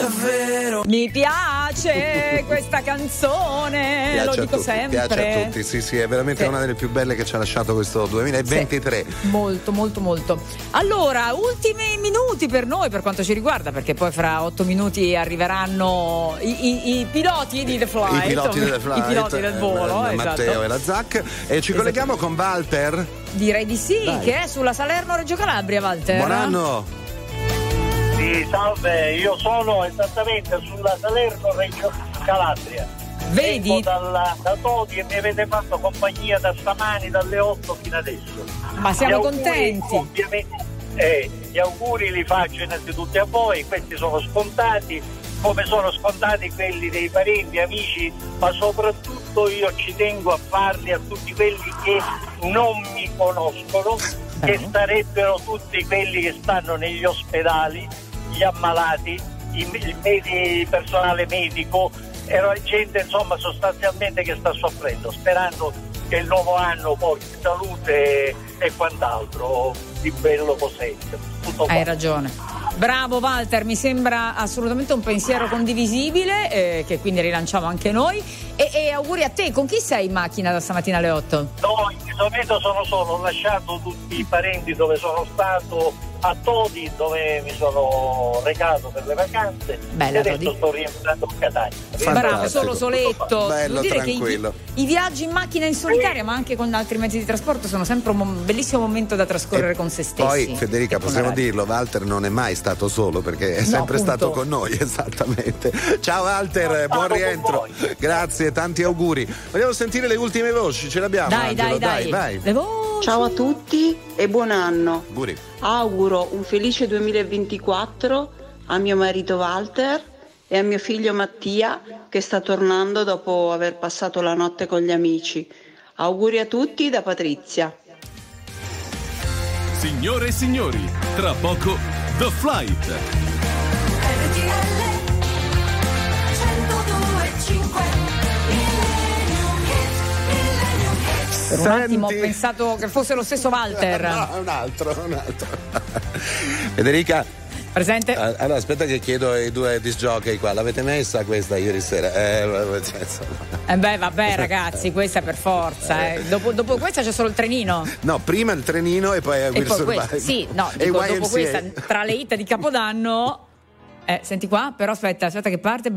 davvero. Mi piace! questa canzone, Piace lo a dico tutti, sempre. Piace a tutti, sì, sì, è veramente Sì. una delle più belle che ci ha lasciato questo 2023. Molto, molto, molto. Allora, ultimi minuti per noi per quanto ci riguarda, perché poi fra otto minuti arriveranno i, i- i piloti di The Flight. I piloti del flight, I piloti del volo, eh, Matteo esatto. e la Zac. E ci colleghiamo con Walter. Direi di sì, Dai. che è sulla Salerno-Reggio Calabria, Walter. Buon anno. Sì, salve, io sono esattamente sulla Salerno Reggio Calabria. Vedi? Dalla- da Todi e mi avete fatto compagnia da stamani dalle 8 fino adesso. Ma siamo auguri, contenti. Ovviamente, eh, gli auguri li faccio innanzitutto a voi, questi sono scontati, come sono scontati quelli dei parenti, amici, ma soprattutto io ci tengo a farli a tutti quelli che non mi conoscono, che sarebbero tutti quelli che stanno negli ospedali, gli ammalati, il personale medico, era gente insomma sostanzialmente che sta soffrendo, sperando che il nuovo anno porti salute e quant'altro di bello possente. Tutto qua. Hai ragione. Bravo Walter, mi sembra assolutamente un pensiero condivisibile, eh, che quindi rilanciamo anche noi. E, e auguri a te, con chi sei in macchina da stamattina alle 8? No, in questo momento sono solo, ho lasciato tutti i parenti dove sono stato a Todi dove mi sono recato per le vacanze Bella e adesso Todi. sto rientrando a Catania. Bravo, solo soletto. Bello, Devo dire che i, tranquillo. i viaggi in macchina in solitaria, ma anche con altri mezzi di trasporto, sono sempre un mo- bellissimo momento da trascorrere con se stessi. Poi Federica, e possiamo radio. dirlo, Walter non è mai stato solo perché è No, sempre appunto. stato con noi, esattamente. Ciao Walter, buon rientro. Grazie, tanti auguri. Vogliamo sentire le ultime voci, ce l'abbiamo Dai, Angelo? dai, dai. vai. Le voci. Ciao a tutti e buon anno. Auguri. Auguro un felice 2024 a mio marito Walter e a mio figlio Mattia che sta tornando dopo aver passato la notte con gli amici. Auguri a tutti da Patrizia. Signore e signori, tra poco The Flight. Per un attimo ho pensato che fosse lo stesso Walter. No, è un altro, un altro. Federica. Presente. a- Allora, aspetta che chiedo ai due disjockey qua, l'avete messa questa ieri sera? Eh, vabbè, cioè. Eh beh, vabbè, ragazzi, questa per forza. eh. Dopo, dopo questa c'è solo il trenino. No, prima il trenino e poi E Will poi Survive. questa, sì, no, E dico, dopo questa, tra le hit di Capodanno. Eh, senti qua, però aspetta, aspetta che parte.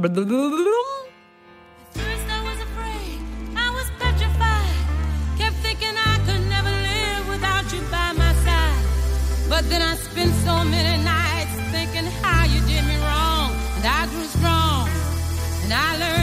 But then I spent so many And I learned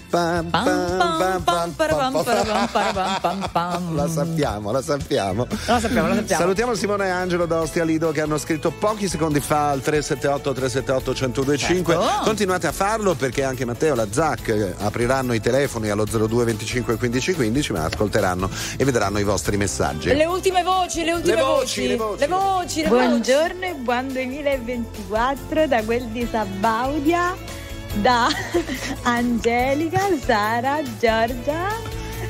Pam, pam, pam, pam, pam. La sappiamo, la sappiamo. La sappiamo, la sappiamo. Salutiamo Simone e Angelo da Ostia Lido che hanno scritto pochi secondi fa al 378 378 1025. Certo. Continuate a farlo perché anche Matteo e la Zac eh, apriranno i telefoni allo 02 25 15 15, ma ascolteranno e vedranno i vostri messaggi. Le ultime voci, le ultime Le voci, le voci. Le voci, le Buongiorno e buon 2024 da quel di Sabaudia, da Angelica, Sara, Giorgia,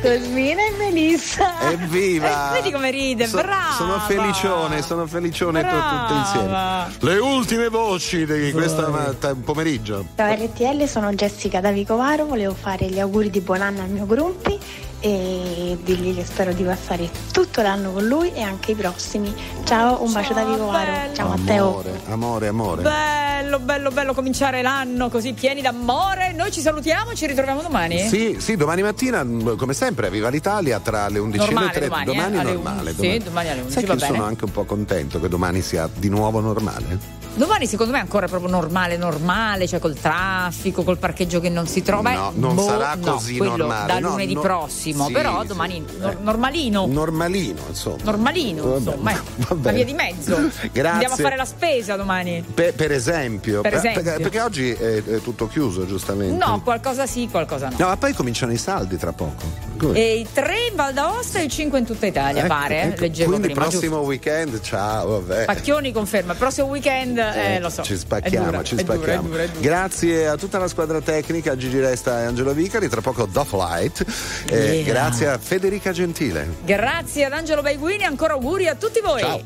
Cosmina e Melissa. Evviva! Eh, vedi come ride, So- brava! Sono felicione, sono felicione Brava! tutte insieme. Le ultime voci di questo pomeriggio. Ciao RTL, sono Jessica da Vicovaro, volevo fare gli auguri di buon anno al mio gruppi e dirgli che spero di passare tutto l'anno con lui e anche i prossimi. Ciao, un bacio da Vicovaro. Ciao Matteo. Amore, amore, amore. Bello, bello, bello cominciare l'anno così pieni d'amore. Noi ci salutiamo, ci ritroviamo domani. Sì, sì, domani mattina, come sempre, viva l'Italia tra le 11 Normale, e le 3. domani, eh, alle normale. 11, sì, domani alle 11, Sai va che bene. sono anche un po' contento che domani sia di nuovo normale? Domani secondo me è ancora proprio normale, normale, cioè col traffico, col parcheggio che non si trova. No, Eh, non boh, sarà no, così quello normale, Da no, lunedì no, prossimo, sì, però sì, domani eh. nor- normalino. Normalino, insomma. Normalino, Vabbè, insomma, eh, va una bene. via di mezzo. Grazie. Andiamo a fare la spesa domani. Per, per esempio, Per esempio. Perché, perché oggi è, è tutto chiuso, giustamente. No, qualcosa sì, qualcosa no. No, ma poi cominciano i saldi tra poco. E i tre in Val d'Aosta e i cinque in tutta Italia, Ecco, pare. eh, ecco. Leggevo Quindi prima. prossimo weekend, ciao, vabbè. giusto? Pacchioni conferma. Prossimo weekend, eh, lo so. Ci spacchiamo, dura, ci è dura, spacchiamo. è dura, è dura. Grazie a tutta la squadra tecnica, Gigi Resta e Angelo Vicari, tra poco Doff Light. Eh, Yeah. Grazie a Federica Gentile. Grazie ad Angelo Baiguini, ancora auguri a tutti voi. Ciao.